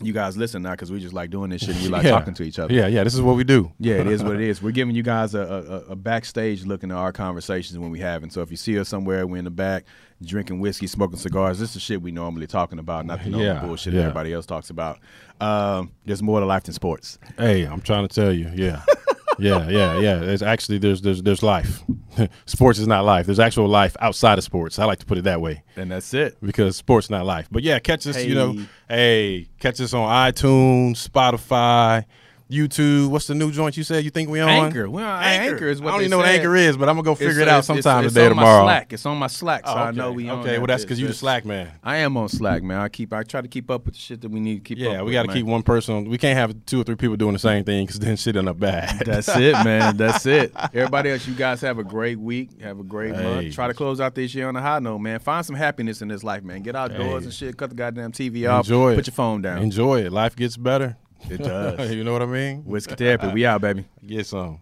Speaker 1: you guys listen now because we just like doing this shit and we like
Speaker 2: yeah.
Speaker 1: talking to each other.
Speaker 2: Yeah, yeah. This is what we do.
Speaker 1: Yeah, it is what it *laughs* is. We're giving you guys a, a, a backstage look into our conversations when we have. And so if you see us somewhere, we're in the back drinking whiskey, smoking cigars. This is shit we normally talking about, not the normal
Speaker 2: Yeah,
Speaker 1: bullshit
Speaker 2: yeah.
Speaker 1: everybody else talks about. Um, there's more to life than sports.
Speaker 2: Hey, I'm trying to tell you. Yeah. *laughs* yeah, yeah, yeah. There's actually there's there's there's life. *laughs* sports is not life. There's actual life outside of sports. I like to put it that way
Speaker 1: And that's it.
Speaker 2: because sports not life. But yeah, catch us. You know,
Speaker 1: Hey.
Speaker 2: hey, catch us on iTunes, Spotify, YouTube. What's the new joint you said you think we on?
Speaker 1: Anchor. We're on Anchor is what
Speaker 2: I don't even know what. Anchor is, but I'm gonna go figure
Speaker 1: It's-
Speaker 2: it out sometime
Speaker 1: it's,
Speaker 2: today
Speaker 1: it's
Speaker 2: or
Speaker 1: on
Speaker 2: tomorrow.
Speaker 1: My Slack. It's on my Slack, so
Speaker 2: Oh,
Speaker 1: I know
Speaker 2: okay.
Speaker 1: we on
Speaker 2: Okay, well that's because
Speaker 1: It's-
Speaker 2: you the Slack man.
Speaker 1: I am on Slack, man. I keep I try to keep up with the shit that we need to keep up
Speaker 2: Yeah, we got to keep one person. on. We can't have two or three people doing the same thing because then shit end up bad.
Speaker 1: That's it, *laughs* man. That's it. Everybody else, you guys have a great week. Have a great
Speaker 2: Hey.
Speaker 1: month. Try to close out this year on a high note, man. Find some happiness in this life, man. Get outdoors
Speaker 2: Hey.
Speaker 1: and shit. Cut the goddamn TV off.
Speaker 2: Enjoy it.
Speaker 1: Put
Speaker 2: it.
Speaker 1: your phone down.
Speaker 2: Enjoy it. Life gets better.
Speaker 1: It does. *laughs*
Speaker 2: you know what I mean?
Speaker 1: Whiskey therapy. We out, baby.
Speaker 2: Get some.